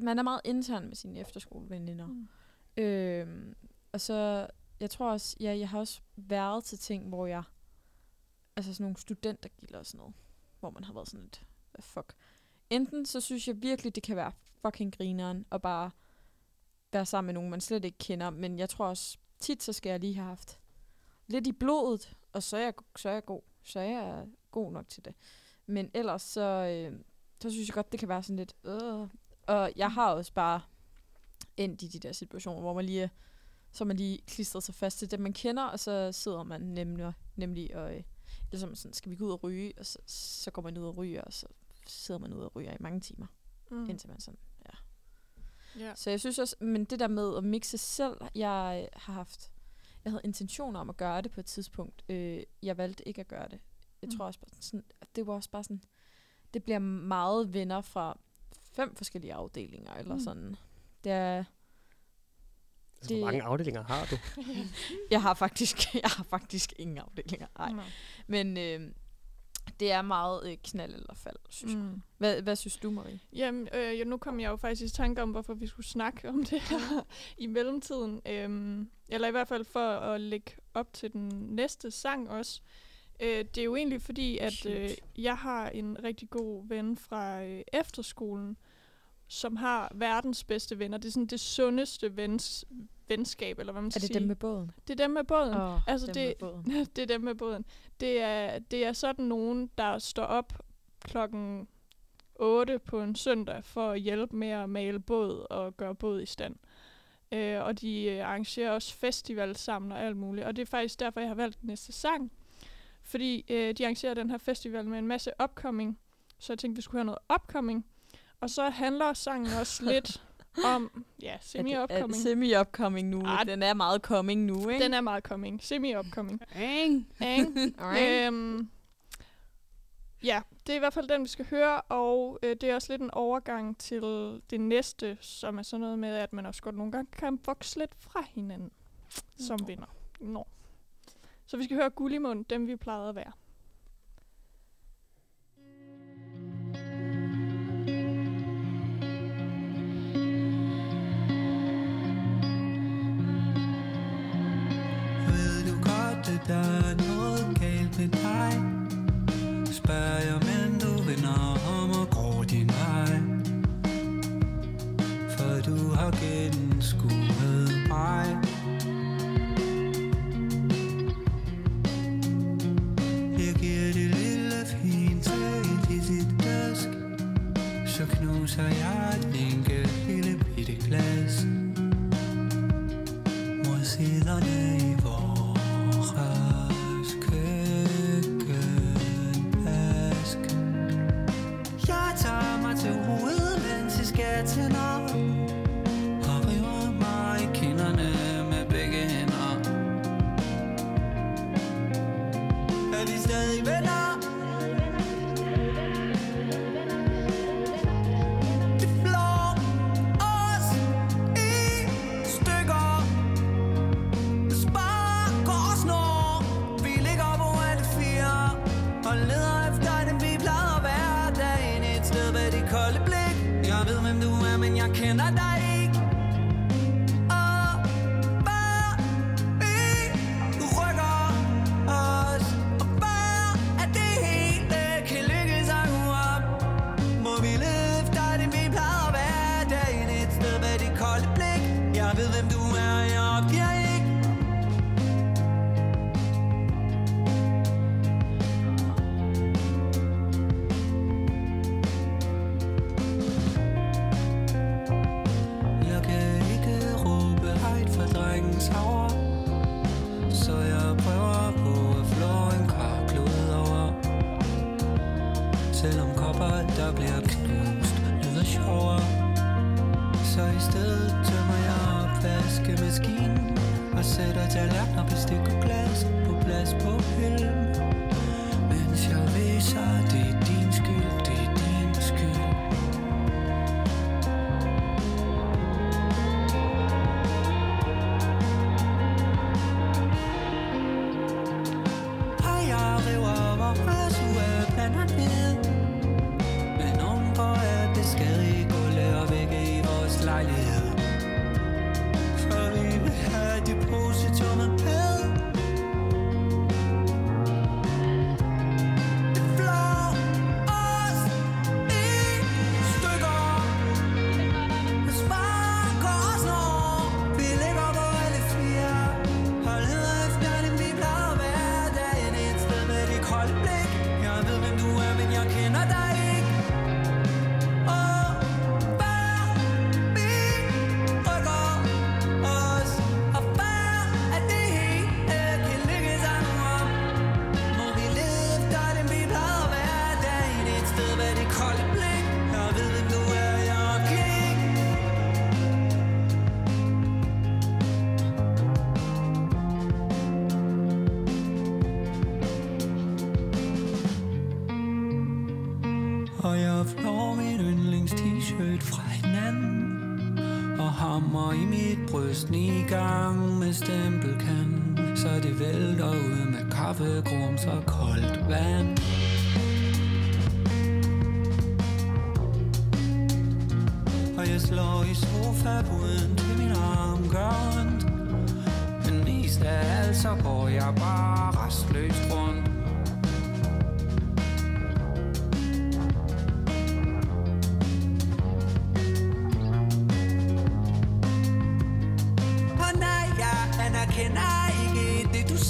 man er meget intern med sine efterskoleveninder. Mm. Øhm, og så, jeg tror også, ja, jeg har også været til ting, hvor jeg, altså sådan nogle studentergilder og sådan noget, hvor man har været sådan lidt, hvad fuck. Enten så synes jeg virkelig, det kan være fucking grineren, og bare være sammen med nogen, man slet ikke kender, men jeg tror også, tit så skal jeg lige have haft lidt i blodet, og så er jeg, så er jeg god. Så er jeg god nok til det. Men ellers så, øh, så synes jeg godt, det kan være sådan lidt, øh. Og jeg har også bare endt i de der situationer, hvor man lige, så man lige klistret sig fast til det, man kender, og så sidder man nemlig, nemlig og, øh, ligesom sådan, skal vi gå ud og ryge, og så, så går man ud og ryger, og så sidder man ud og ryger i mange timer, Mm. indtil man sådan, ja. Ja. Så jeg synes også, men det der med at mixe selv, jeg har haft, jeg havde intentioner om at gøre det på et tidspunkt. Øh, jeg valgte ikke at gøre det. Jeg Mm. tror også, bare sådan, det var også bare sådan, det bliver meget venner fra fem forskellige afdelinger, eller Mm. sådan. Det er, Altså, Hvor mange afdelinger har du? [laughs] Jeg har faktisk, jeg har faktisk ingen afdelinger. Nej. Men øh, det er meget øh, knald eller fald, synes mm. jeg. Hvad, hvad synes du, Marie? Jamen, øh, ja, nu kom jeg jo faktisk i tanke om, hvorfor vi skulle snakke om det her [laughs] i mellemtiden. Øhm, eller i hvert fald for at lægge op til den næste sang også. Øh, det er jo egentlig fordi, at øh, jeg har en rigtig god ven fra øh, efterskolen, som har verdens bedste venner. Det er sådan det sundeste vens, venskab, eller hvad man Er skal det sige. dem med båden? Det er dem med båden. Oh, Altså, dem det- med båden. [laughs] det er dem med båden. Det er, det er sådan nogen, der står op klokken 8 på en søndag for at hjælpe med at male båd og gøre båd i stand. Øh, og de øh, arrangerer også festival sammen og alt muligt. Og det er faktisk derfor, jeg har valgt den næste sang. Fordi øh, de arrangerer den her festival med en masse upcoming. Så jeg tænkte, vi skulle høre noget upcoming. Og så handler sangen også [laughs] lidt om, ja, semi-upcoming. Semi-upcoming nu. Ah, Den er meget coming nu, ikke? Den er meget coming. Semi-upcoming. Ing. Ikke? [laughs] øhm, ja, det er i hvert fald den, vi skal høre, og øh, det er også lidt en overgang til det næste, som er sådan noget med, at man også godt nogle gange kan vokse lidt fra hinanden som Nå. vinder. Nå. Så vi skal høre Gullimund, dem vi plejede at være. Ofte der er noget galt med dig? Spørger jeg, men du vender om og går din vej. For du har gennemskuet mig. Jeg giver det lille fint til i dit dask Så knuser jeg et enkelt lille bitte glas. Mod siderne mens jeg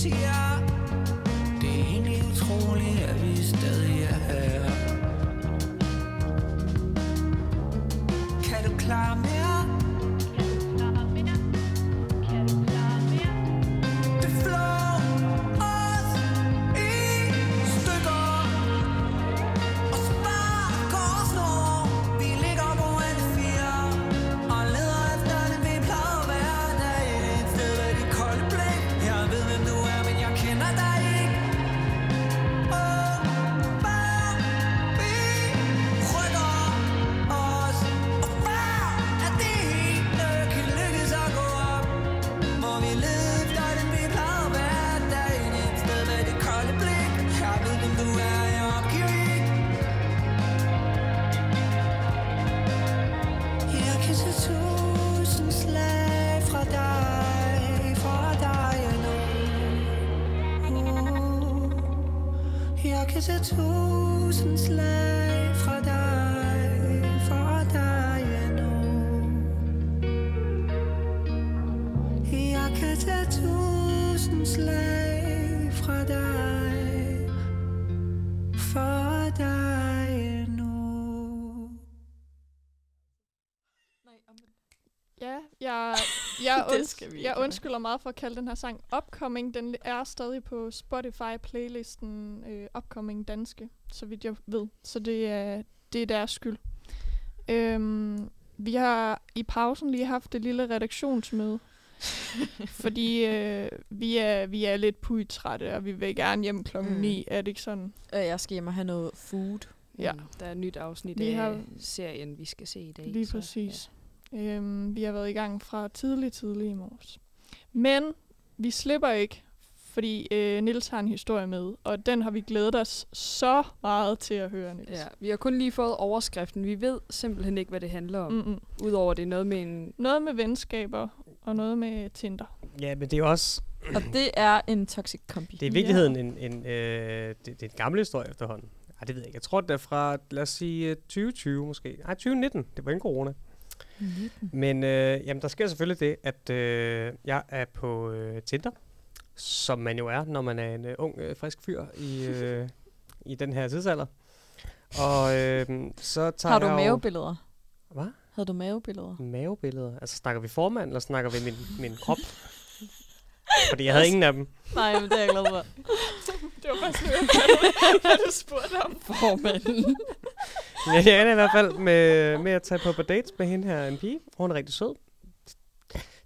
ikke jeg kan se tusind jeg, Det unds- skal vi jeg undskylder meget for at kalde den her sang Upcoming. Den er stadig på Spotify-playlisten øh, Upcoming Danske, så vidt jeg ved. Så det er, det er deres skyld. Øhm, vi har i pausen lige haft et lille redaktionsmøde, [laughs] fordi øh, vi, er, vi er lidt puitrætte, og vi vil gerne hjem klokken Mm. 9. Er det ikke sådan? Øh, jeg skal hjem og have noget food. Ja. Mm, Der er et nyt afsnit Vi af har- serien, vi skal se i dag. Lige så, præcis. Øhm, vi har været i gang fra tidlig, tidlig i morges. Men vi slipper ikke, fordi øh, Nils har en historie med, og den har vi glædet os så meget til at høre, Nils. Ja. vi har kun lige fået overskriften. Vi ved simpelthen ikke, hvad det handler om. Mm. Mm-mm. Udover det er noget med en... Noget med venskaber, og noget med Tinder. Ja, men det er jo også... Og det er en toxic kombi. Det er i virkeligheden en, en, øh, det, det er en gammel historie efterhånden. Ej, det ved jeg ikke. Jeg tror, det er fra, lad os sige, øh, 2020 måske. Nej, 2019. Det var inden corona. Men øh, jamen, der sker selvfølgelig det, at øh, jeg er på øh, Tinder, som man jo er, når man er en øh, ung, øh, frisk fyr i, øh, i den her tidsalder. Og øh, så tager Har du jeg jo- mavebilleder? Hvad? Havde du mavebilleder? Mavebilleder? Altså snakker vi formand, eller snakker vi min, min krop? [laughs] Fordi jeg havde ingen af dem. Nej, men det er jeg glad for. Det var faktisk noget, hvad, hvad [laughs] du spurgte om. Formanden. Ja, jeg ender i hvert fald med, med at tage på på dates med hende her, en pige. Hun er rigtig sød.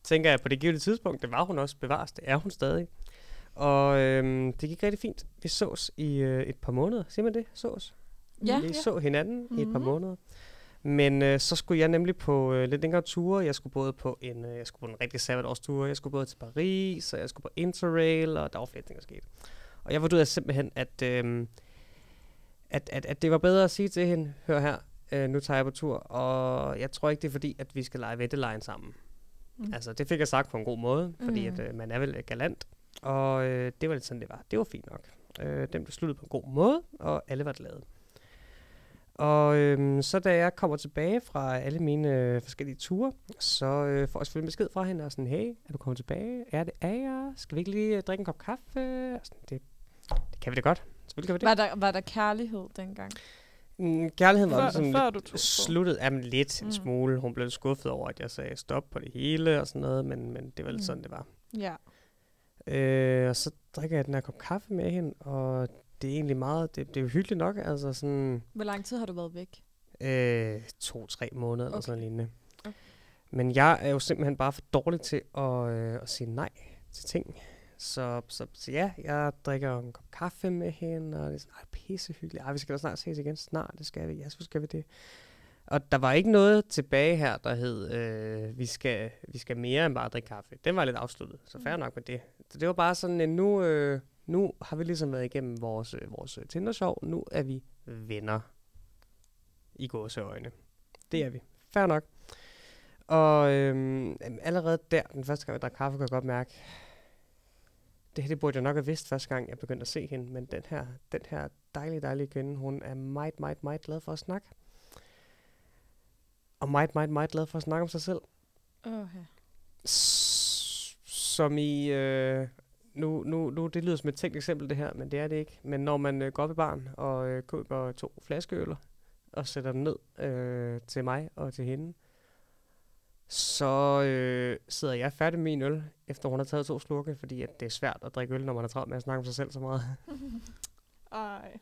Tænker jeg på det givende tidspunkt, det var hun også bevares, det er hun stadig. Og øhm, det gik rigtig fint. Vi sås i øh, et par måneder. Siger man det? Sås? Ja, Vi ja. så hinanden mm-hmm. i et par Mhm. måneder. Men øh, så skulle jeg nemlig på øh, lidt længere ture. Jeg skulle både på en, øh, jeg skulle på en rigtig sabbatårstur. Jeg skulle både til Paris, og jeg skulle på Interrail, og der var flere ting, der skete. Og jeg vurderede simpelthen, at, øh, at, at, at det var bedre at sige til hende, hør her, øh, nu tager jeg på tur, og jeg tror ikke, det er fordi, at vi skal lege vettelejen sammen. Mm. Altså, det fik jeg sagt på en god måde, fordi Mm. at, øh, man er vel øh, galant. Og øh, det var lidt sådan, det var. Det var fint nok. Øh, den blev sluttet på en god måde, og alle var glade. Og øhm, så da jeg kommer tilbage fra alle mine øh, forskellige ture, så øh, får jeg selvfølgelig besked fra hende og sådan, hey, er du kommet tilbage? Er det er jeg? Skal vi ikke lige øh, drikke en kop kaffe? Og sådan, det kan vi da godt. Selvfølgelig kan vi det. Var der, var der kærlighed dengang? Mm, kærligheden var Før, sådan før lidt sluttet af lidt en Mm. smule. Hun blev skuffet over, at jeg sagde stop på det hele og sådan noget, men, men det var lidt Mm. sådan, det var. Ja. Øh, og så drikker jeg den her kop kaffe med hende, og det er egentlig meget, det, det er jo hyggeligt nok, altså sådan Hvor lang tid har du været væk? øh, to-tre måneder eller Okay. sådan noget lignende. Okay. Men jeg er jo simpelthen bare for dårlig til at, øh, at sige nej til ting. Så, så, så ja, jeg drikker en kop kaffe med hende, og det er sådan, ej, pisse hyggeligt. Ej, vi skal da snart ses igen. Snart, det skal vi. Ja, så skal vi det. Og der var ikke noget tilbage her, der hed, øh, vi, skal, vi skal mere end bare drikke kaffe. Den var lidt afsluttet, så fair nok med det. Så det var bare sådan, at nu, øh, nu har vi ligesom været igennem vores, øh, vores øh, Tinder-sjov. Nu er vi venner i gåseøjne. Det er vi. Fair nok. Og øhm, allerede der, den første gang, jeg drak kaffe, kunne jeg godt mærke, det her det burde jeg nok have vidst første gang, jeg begyndte at se hende, men den her, den her dejlige, dejlige kvinde, hun er meget, meget, meget glad for at snakke. Og meget, meget, meget glad for at snakke om sig selv. Okay. S- som i, øh, nu, nu, nu, det lyder som et tænkt eksempel det her, men det er det ikke. Men når man øh, går op i baren og øh, køber to flaskeøler, og sætter dem ned øh, til mig og til hende, så øh, sidder jeg færdig med min øl, efter hun har taget to slurke, fordi at det er svært at drikke øl, når man er travlt med at snakke om sig selv så meget. [laughs] Ej.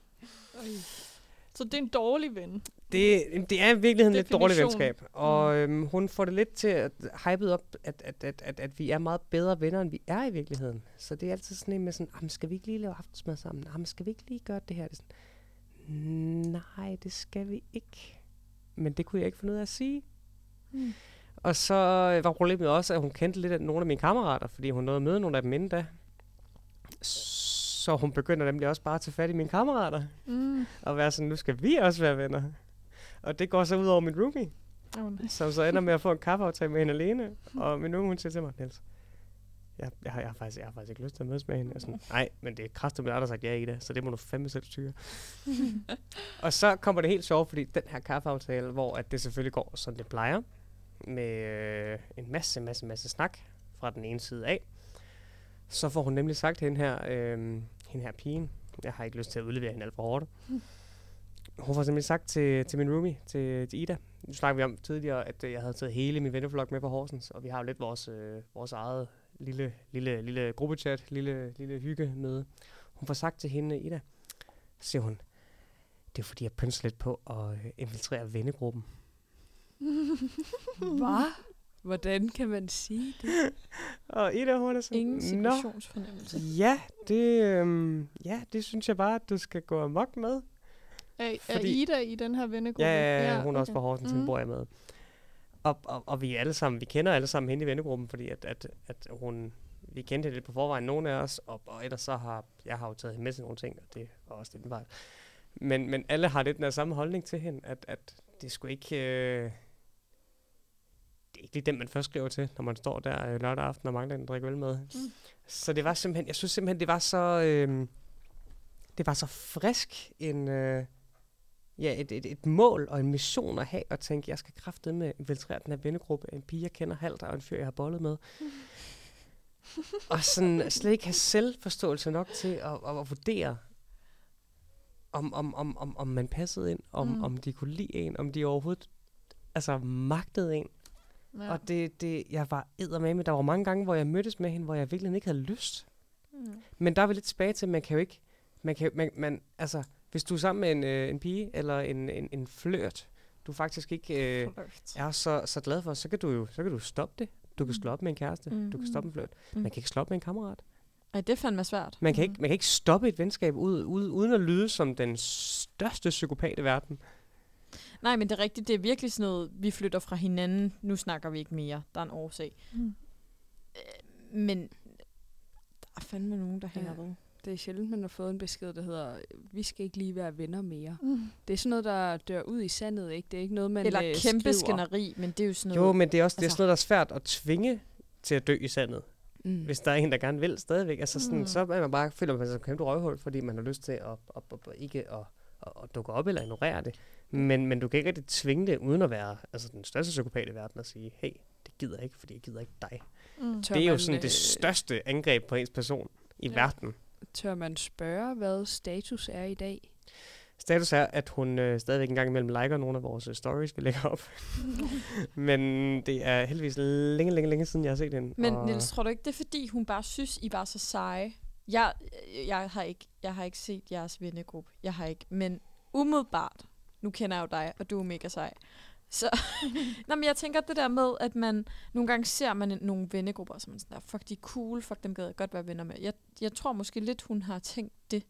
Så det er en dårlig ven. Det, det er i virkeligheden lidt dårligt Definition. venskab. Og øhm, hun får det lidt til at hypet op, at, at, at, at, at vi er meget bedre venner, end vi er i virkeligheden. Så det er altid sådan en med sådan, "Jamen, skal vi ikke lige lave aftensmad sammen? Jamen, skal vi ikke lige gøre det her? Det er sådan, Nej, det skal vi ikke. Men det kunne jeg ikke finde ud af at sige. Mm. Og så øh, var problemet også, at hun kendte lidt af nogle af mine kammerater, fordi hun nåede at møde nogle af dem inden da. Så hun begynder nemlig også bare at tage fat i mine kammerater Mm. og være sådan, nu skal vi også være venner. Og det går så ud over min roomie, Oh, nej. som så ender med at få en [laughs] kaffeaftale med hende alene. Og min roomie, hun siger til mig, Niels, jeg, jeg, har, jeg, har faktisk, jeg har faktisk ikke lyst til at mødes med hende. Jeg sådan, nej, men det er kraftigt med dig, der har sagt ja i det, så det må du fandme selv styre. [laughs] og så kommer det helt sjovt, fordi den her kaffeaftale, hvor at det selvfølgelig går, som det plejer, med øh, en masse, masse, masse snak fra den ene side af, så får hun nemlig sagt hende her, øh, hende her pigen, jeg har ikke lyst til at udlevere hende alt for hårdt, [laughs] hun får simpelthen sagt til, til min roomie, til, til Ida, nu snakker vi om tidligere, at øh, jeg havde taget hele min venneflok med på Horsens, og vi har jo lidt vores, øh, vores eget lille, lille, lille gruppechat, lille, lille hygge med. Hun får sagt til hende, Ida, siger hun, det er fordi, jeg pynser lidt på at øh, infiltrere vennegruppen. Hvad? Hvordan kan man sige det? Og Ida, hun er sådan, Ingen "Nå, situationsfornemmelse. ja, det, øhm, ja, det synes jeg bare, at du skal gå amok med. Er, er Fordi- Ida i den her vennegruppe? Ja, ja, ja, hun er også okay. fra Horsens, mm. Bor jeg med. Og, og, og vi alle sammen, vi kender alle sammen hende i vennegruppen, fordi at, at, at hun, vi kendte hende lidt på forvejen, nogle af os, og, og ellers så har, jeg har jo taget hende med til nogle ting, og det var også lidt en vej. Men, men alle har lidt den samme holdning til hende, at, at det skulle ikke, øh, det ikke lige den, man først skriver til, når man står der øh, lørdag aften og mangler en drikke øl med. Mm. Så det var simpelthen, jeg synes simpelthen, det var så, øh, det var så frisk en, øh, ja, et, et, et mål og en mission at have, og tænke, jeg skal kraftedeme med infiltrere den her vennegruppe, en pige, jeg kender halvt, og en fyr, jeg har bollet med. [laughs] og sådan slet ikke have selvforståelse nok til at, at, at vurdere, om, om, om, om, om man passede ind, om, Mm. mm. om de kunne lide en, om de overhovedet altså magtede en. Ja. Og det, det, jeg var eddermame, der var mange gange, hvor jeg mødtes med hende, hvor jeg virkelig ikke havde lyst. Mm. Men der er vi lidt tilbage til, at man kan jo ikke, man kan, man, man, altså, hvis du er sammen med en, øh, en pige, eller en, en, en flørt, du faktisk ikke øh, er så, så glad for, så kan du jo så kan du stoppe det. Du kan slå op med en kæreste, mm. du kan stoppe en flørt. Mm. Man kan ikke slå op med en kammerat. Ej, det fandme svært. Man kan, ikke, man kan ikke stoppe et venskab ud, ud, uden at lyde som den største psykopat i verden. Nej, men det er rigtigt. Det er virkelig sådan noget, vi flytter fra hinanden. Nu snakker vi ikke mere. Der er en årsag. Mm. Øh, Men der er fandme nogen, der hænger Ja. ved. Det er sjældent, man har fået en besked, der hedder, vi skal ikke lige være venner mere. Mm. Det er sådan noget, der dør ud i sandet, ikke? Det er ikke noget, man Eller øh, kæmpe skriver. skænderi, men det er jo sådan Jo, noget... men det er også det er altså- sådan noget, der er svært at tvinge til at dø i sandet. Mm. Hvis der er en, der gerne vil stadigvæk. Altså sådan, Mm. så er man bare, føler man sig som et kæmpe røvhul, fordi man har lyst til at, at, at, at ikke at, at, at dukke op eller ignorere det. Men, men du kan ikke rigtig tvinge det, uden at være altså, den største psykopat i verden, og sige, hey, det gider jeg ikke, fordi jeg gider ikke dig. Mm. Det er jo sådan øh, det største angreb på ens person i Ja. verden. Tør man spørge, hvad status er i dag? Status er, at hun øh, stadigvæk en gang imellem liker nogle af vores øh, stories, vi lægger op. [laughs] Men det er heldigvis længe, længe, længe siden, jeg har set hende. Men og Niels, tror du ikke, det er fordi, hun bare synes, I var så seje? Jeg, øh, jeg, har ikke, jeg har ikke set jeres vennegruppe. Jeg har ikke. Men umiddelbart, nu kender jeg jo dig, og du er mega sej. Så, [laughs] Nå, men jeg tænker det der med, at man nogle gange ser man en- nogle vennegrupper, som man sådan der, fuck de er cool, fuck dem gad jeg godt være venner med. Jeg, jeg tror måske lidt, hun har tænkt det.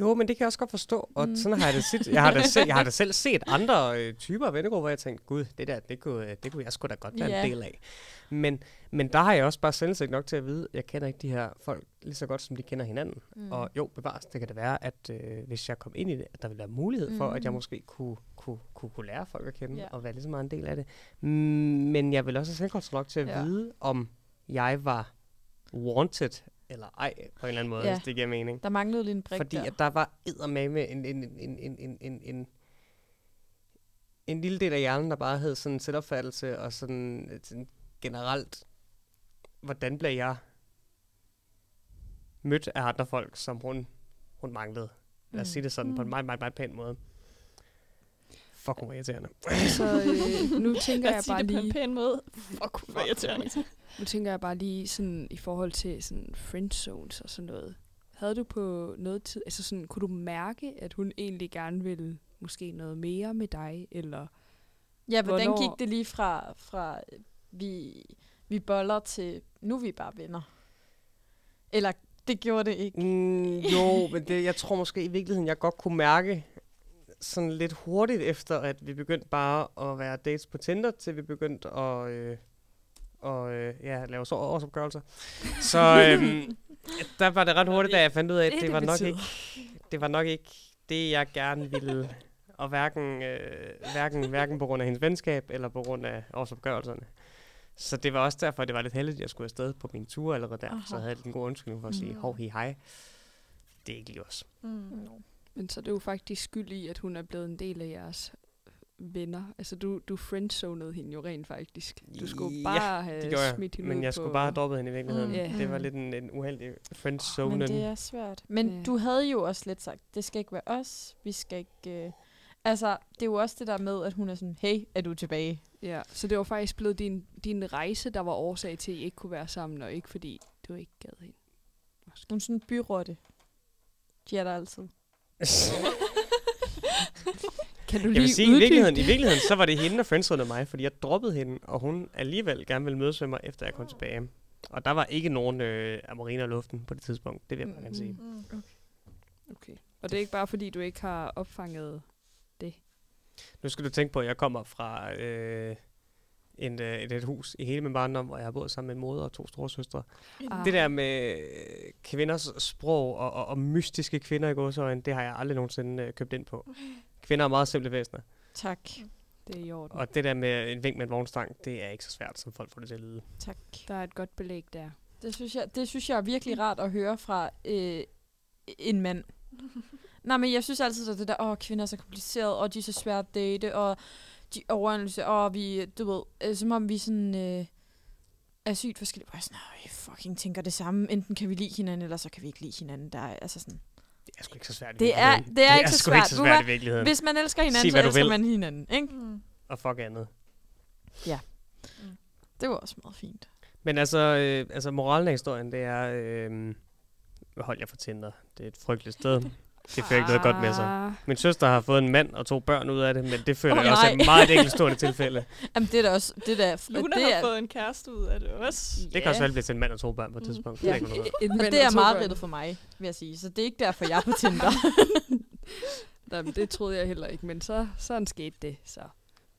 Jo, men det kan jeg også godt forstå, og Mm. sådan har jeg det set. Jeg har da selv, jeg har da [laughs] selv set andre øh, typer af vennegrupper, hvor jeg tænkte, gud, det der, det kunne, øh, det kunne jeg sgu da godt være Ja. en del af. Men, men der har jeg også bare selvindsigt nok til at vide, jeg kender ikke de her folk lige så godt, som de kender hinanden. Mm. Og jo, bevares, det kan det være, at øh, hvis jeg kom ind i det, at der ville være mulighed for, mm. at jeg Mm. måske kunne, kunne, kunne, kunne lære folk at kende, ja. og være lige så meget en del af det. Mm, men jeg vil også have selvkontrol nok til at ja. vide, om jeg var wanted eller ej, på en eller anden måde, Ja. hvis det giver mening. Der manglede lige en brik Fordi der. at der var eddermame en, en, en, en, en, en, en, en, en lille del af hjernen, der bare havde sådan en selvopfattelse, og sådan, sådan generelt, hvordan bliver jeg mødt af andre folk, som hun, hun manglede. Lad os Mm. sige det sådan på en Mm. meget, meget, meget pæn måde. Fuck, hun var irriterende. Så øh, nu [laughs] tænker jeg bare det på en lige, pæn måde. Fuck, hvor irriterende. nu tænker jeg bare lige sådan i forhold til sådan friend zones og sådan noget. Havde du på noget tid, altså sådan, kunne du mærke, at hun egentlig gerne ville måske noget mere med dig, eller Ja, hvordan Hvornår- gik det lige fra, fra øh, vi, vi boller til, nu er vi bare venner? Eller det gjorde det ikke. Mm, jo, men det, jeg tror måske i virkeligheden, jeg godt kunne mærke sådan lidt hurtigt efter, at vi begyndte bare at være dates på Tinder, til vi begyndte at øh, og, øh, ja, lave så årsopgørelser. Så øhm, der var det ret hurtigt, da jeg fandt ud af, at det, var nok ikke, det var nok ikke det, jeg gerne ville. Og hverken, øh, hverken, hverken på grund af hendes venskab, eller på grund af årsopgørelserne. Så det var også derfor, det var lidt heldigt, at jeg skulle afsted på min tur allerede der. Aha. Så havde jeg en god undskyldning for at sige, hov, hi, hej. Det er ikke lige os. Mm. No. Men så er det jo faktisk skyld i, at hun er blevet en del af jeres venner. Altså, du, du friendzonede hende jo rent faktisk. Du skulle Ja, bare have Det jeg, smidt hende men jeg på... skulle bare have droppet hende i virkeligheden. Mm. Ja. Det var lidt en, en uheldig friend Men zone. det er svært. Men Ja. du havde jo også lidt sagt, det skal ikke være os, vi skal ikke... Øh... Altså, det er jo også det der med, at hun er sådan, hey, er du tilbage? Ja, så det var faktisk blevet din, din rejse, der var årsag til, at I ikke kunne være sammen, og ikke fordi du ikke gad hende. Hun er sådan en byrotte. De er der altid. Kan du Jeg lige vil sige, i virkeligheden, i virkeligheden, så var det hende, der friendzonede mig, fordi jeg droppede hende, og hun alligevel gerne ville mødes med mig, efter jeg kom tilbage. Og der var ikke nogen øh, amariner i luften på det tidspunkt, det vil jeg bare gerne sige. Mm. Okay. Og det er ikke bare, fordi du ikke har opfanget det. Nu skal du tænke på, at jeg kommer fra øh, en, øh, et, et hus i hele min barndom, hvor jeg har boet sammen med en moder og to store søstre. Ah. Det der med øh, kvinders sprog og, og, og mystiske kvinder i gåsøjne, det har jeg aldrig nogensinde øh, købt ind på. [laughs] Kvinder er meget simple væsener. Tak, Det er i orden. Og det der med en vink med en vognstang, det er ikke så svært, som folk får det til at lyde. tak. Der er et godt belæg der. Det synes jeg, det synes jeg er virkelig rart at høre fra øh, en mand. [laughs] Nej, men jeg synes altid, at det der, åh, kvinder er så kompliceret, og de er så svære at date, og de overanalyserer, og vi, du ved, øh, som om vi sådan, øh, er sygt forskellige. Hvor jeg er sådan, "Åh, vi fucking tænker det samme. Enten kan vi lide hinanden, eller så kan vi ikke lide hinanden. Der er, altså sådan. Det er sgu ikke så svært i Det er- virkeligheden. det er ikke så sgu ikke svært. så svært hvad? i virkeligheden. Hvis man elsker hinanden, Sig, så elsker vil. man hinanden, ikke? Mm. Og fuck andet. Det var også meget fint. Men altså, øh, altså moralen af historien, det er, øh, hold jer for Tinder. Det er et frygteligt sted. [laughs] Det fører ikke noget godt med sig. Ah, Min søster har fået en mand og to børn ud af det, men det føler Åh, jeg også er et meget enkeltstående tilfælde. [laughs] Jamen, det er da også, det der, Luna det har er, fået en kæreste ud af det også. Det kan også være, blive til en mand og to børn på et Mm. tidspunkt. Ja. Det er ikke [laughs] og det er meget rigtigt for mig, vil jeg sige. Så det er ikke derfor, jeg er på Tinder. [laughs] Nej, men det troede jeg heller ikke, men så sådan skete det. Så. Du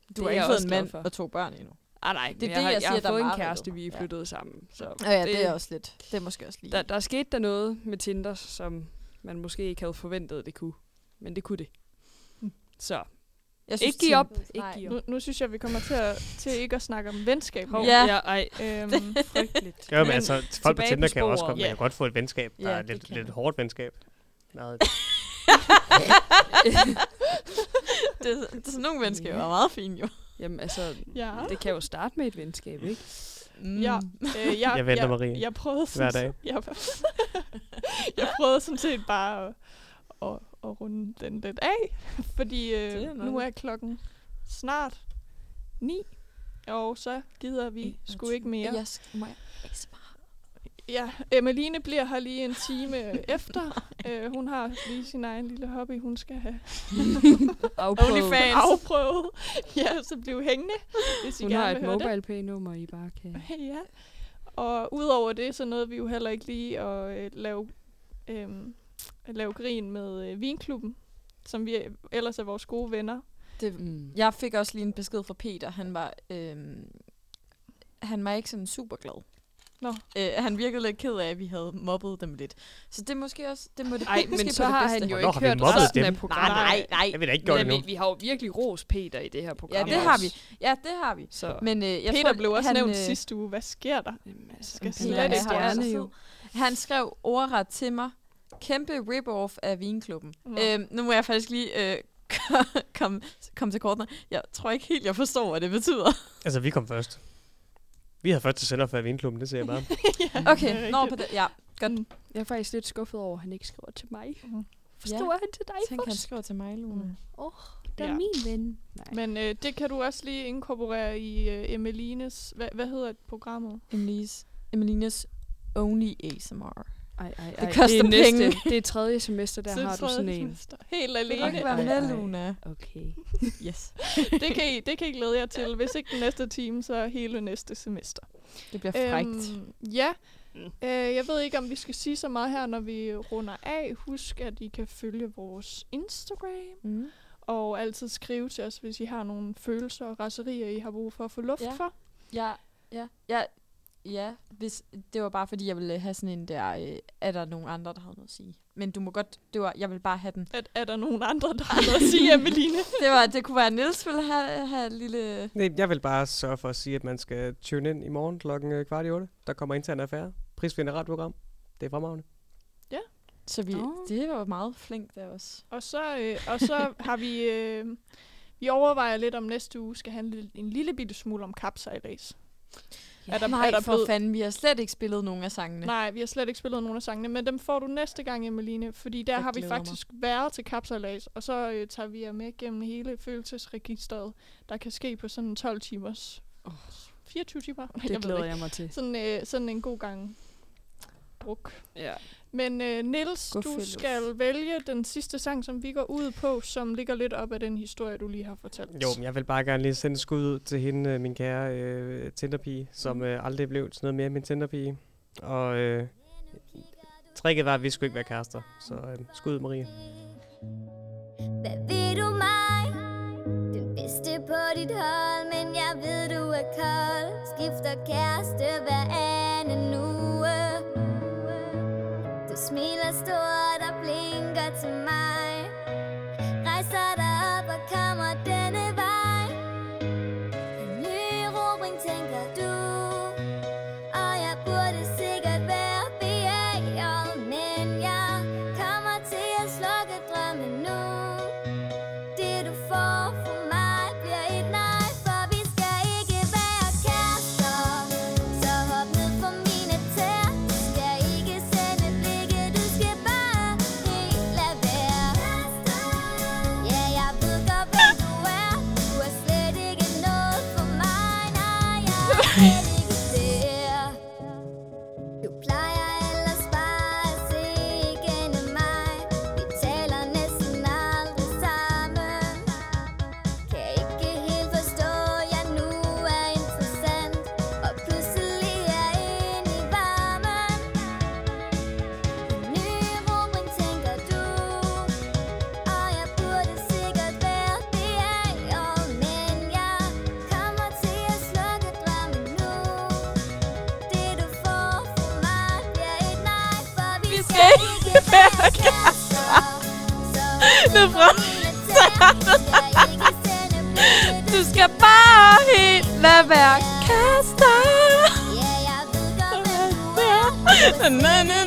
Det har er ikke jeg fået også en mand for. og to børn endnu. Ah, nej, Det er det, jeg, har, jeg jeg siger, har der er fået en kæreste, vi er Ja. flyttet sammen. Så Ja, ja, det er også lidt. Det er måske også lige. Der, der skete der noget med Tinder, som man måske ikke havde forventet, det kunne. Men det kunne det. Så jeg ikke give op. Ikke Nej. give op. Nu, nu synes jeg, vi kommer til, at, til ikke at snakke om venskab. Ja. ja, ej, Øhm, [laughs] frygteligt. Jo, men altså, folk på Tinder kan jo også godt, man Ja. kan godt få et venskab, der Ja, er lidt, lidt man. hårdt venskab. Meget. det, [laughs] det, sådan nogle mennesker var meget fine, jo. Jamen altså, ja. det kan jo starte med et venskab, ikke? Mm. Ja. Øh, jeg, Jeg venter, jeg, Marie. Jeg prøvede Hver sådan, dag. [laughs] Jeg, [laughs] jeg prøvede sådan set bare at, at, at runde den lidt af, [laughs] fordi er øh, noget. nu er klokken snart ni, og så gider vi sgu ikke mere. Jeg må jeg ikke spare? Ja, Emmeline bliver her lige en time [laughs] efter. Øh, hun har lige sin egen lille hobby, hun skal have Afprøvet. Afprøvet. Ja, så bliv hængende, hvis I Hun gerne har vil et høre det. mobile pay nummer, I bare kan... ja. Og udover det, så nåede vi jo heller ikke lige at øh, lave øhm, lave grin med øh, Vinklubben, som vi ellers er vores gode venner. Det, Mm. jeg fik også lige en besked fra Peter. Han var, øhm, han var ikke sådan super glad. Nå. Øh, han virkede lidt ked af, at vi havde mobbet dem lidt. Så det er måske også, det må det Ej, måske men så har han jo ikke hørt resten af programmet. Nej, nej, nej. Jeg vil da ikke gøre det nu. vi, vi har jo virkelig ros Peter i det her program. Ja, det har vi. Ja, det har vi. Så Men øh, jeg Peter tror, blev også han, nævnt øh, sidste uge. Hvad sker der? Jamen, altså, skal slet ikke stjerne jo. Han skrev ordret til mig, kæmpe rip-off af Vinklubben. Nå. Øhm, nu må jeg faktisk lige øh, [laughs] komme kom til kortene. Jeg tror ikke helt, jeg forstår, hvad det betyder. [laughs] Altså, vi kom først. Vi havde først til sender for Vinklubben, det ser jeg bare. [laughs] ja, det Okay, nå på det. Ja, godt. Mm. Jeg er faktisk lidt skuffet over, at han ikke skriver til mig. Mhm. Forstår han til dig Tænk, han først? skriver til mig, Luna. Mm. Der er Ja. min ven. Nej. Men øh, det kan du også lige inkorporere i øh, Emelines... Hvad, hvad hedder programmet? Emelines, Emelines Only ASMR. Ej, ej, Det ej. koster det er næste, penge. Det er tredje semester, der Så har du sådan en. semester. Helt alene. ikke være med. Luna? Okay. [laughs] Yes. det, kan I, det kan I glæde jer til. Hvis ikke den næste time, så hele næste semester. Det bliver frægt. Øhm, ja. Øh, jeg ved ikke, om vi skal sige så meget her, når vi runder af. Husk, at I kan følge vores Instagram. Mm. Og altid skrive til os, hvis I har nogle følelser og raserier, I har brug for at få luft Ja. for. Ja, ja, ja, ja. Hvis, det var bare fordi, jeg ville have sådan en der, øh, er der nogen andre, der har noget at sige. Men du må godt, det var, jeg vil bare have den. At, er der nogen andre, der har noget at sige, [laughs] Emeline? Det, var, det kunne være, at Niels ville have, have et lille... Nej, jeg vil bare sørge for at sige, at man skal tune ind i morgen klokken øh, kvart i otte. Der kommer intern affære. Prisvinder radioprogram. Det er fremragende. Så vi, Åh. det var meget flink der også. Og så, øh, og så [laughs] har vi... Øh, vi overvejer lidt om næste uge skal handle en lille bitte smule om kapsejlads. Ja, Er der- Nej, er der for blevet- fanden, vi har slet ikke spillet nogen af sangene. Nej, vi har slet ikke spillet nogen af sangene, men dem får du næste gang, Emeline, fordi der Jeg har vi glæder mig. faktisk været til kapsejlads, og så øh, tager vi jer med gennem hele følelsesregistret, der kan ske på sådan 12 timers... Oh. 24 timer? Det jeg glæder jeg mig til. Sådan, øh, sådan en god gang druk. Ja. Men øh, Nils, du fælles. skal vælge den sidste sang, som vi går ud på, som ligger lidt op af den historie, du lige har fortalt. Jo, men jeg vil bare gerne lige sende skud ud til hende, øh, min kære øh, Tinderpige, som Mhm. øh, aldrig blev til noget mere end min Tinderpige. Og øh, tricket var, at vi skulle ikke være kærester. Så øh, skud ud, Marie. Hvad ved du mig? Den bedste på dit hold, men jeg ved du er kold Skifter kæreste hver anden uge smiler stort og blinker til mig. Det fra. Du skal bare helt lade være. Er. Na, na, na,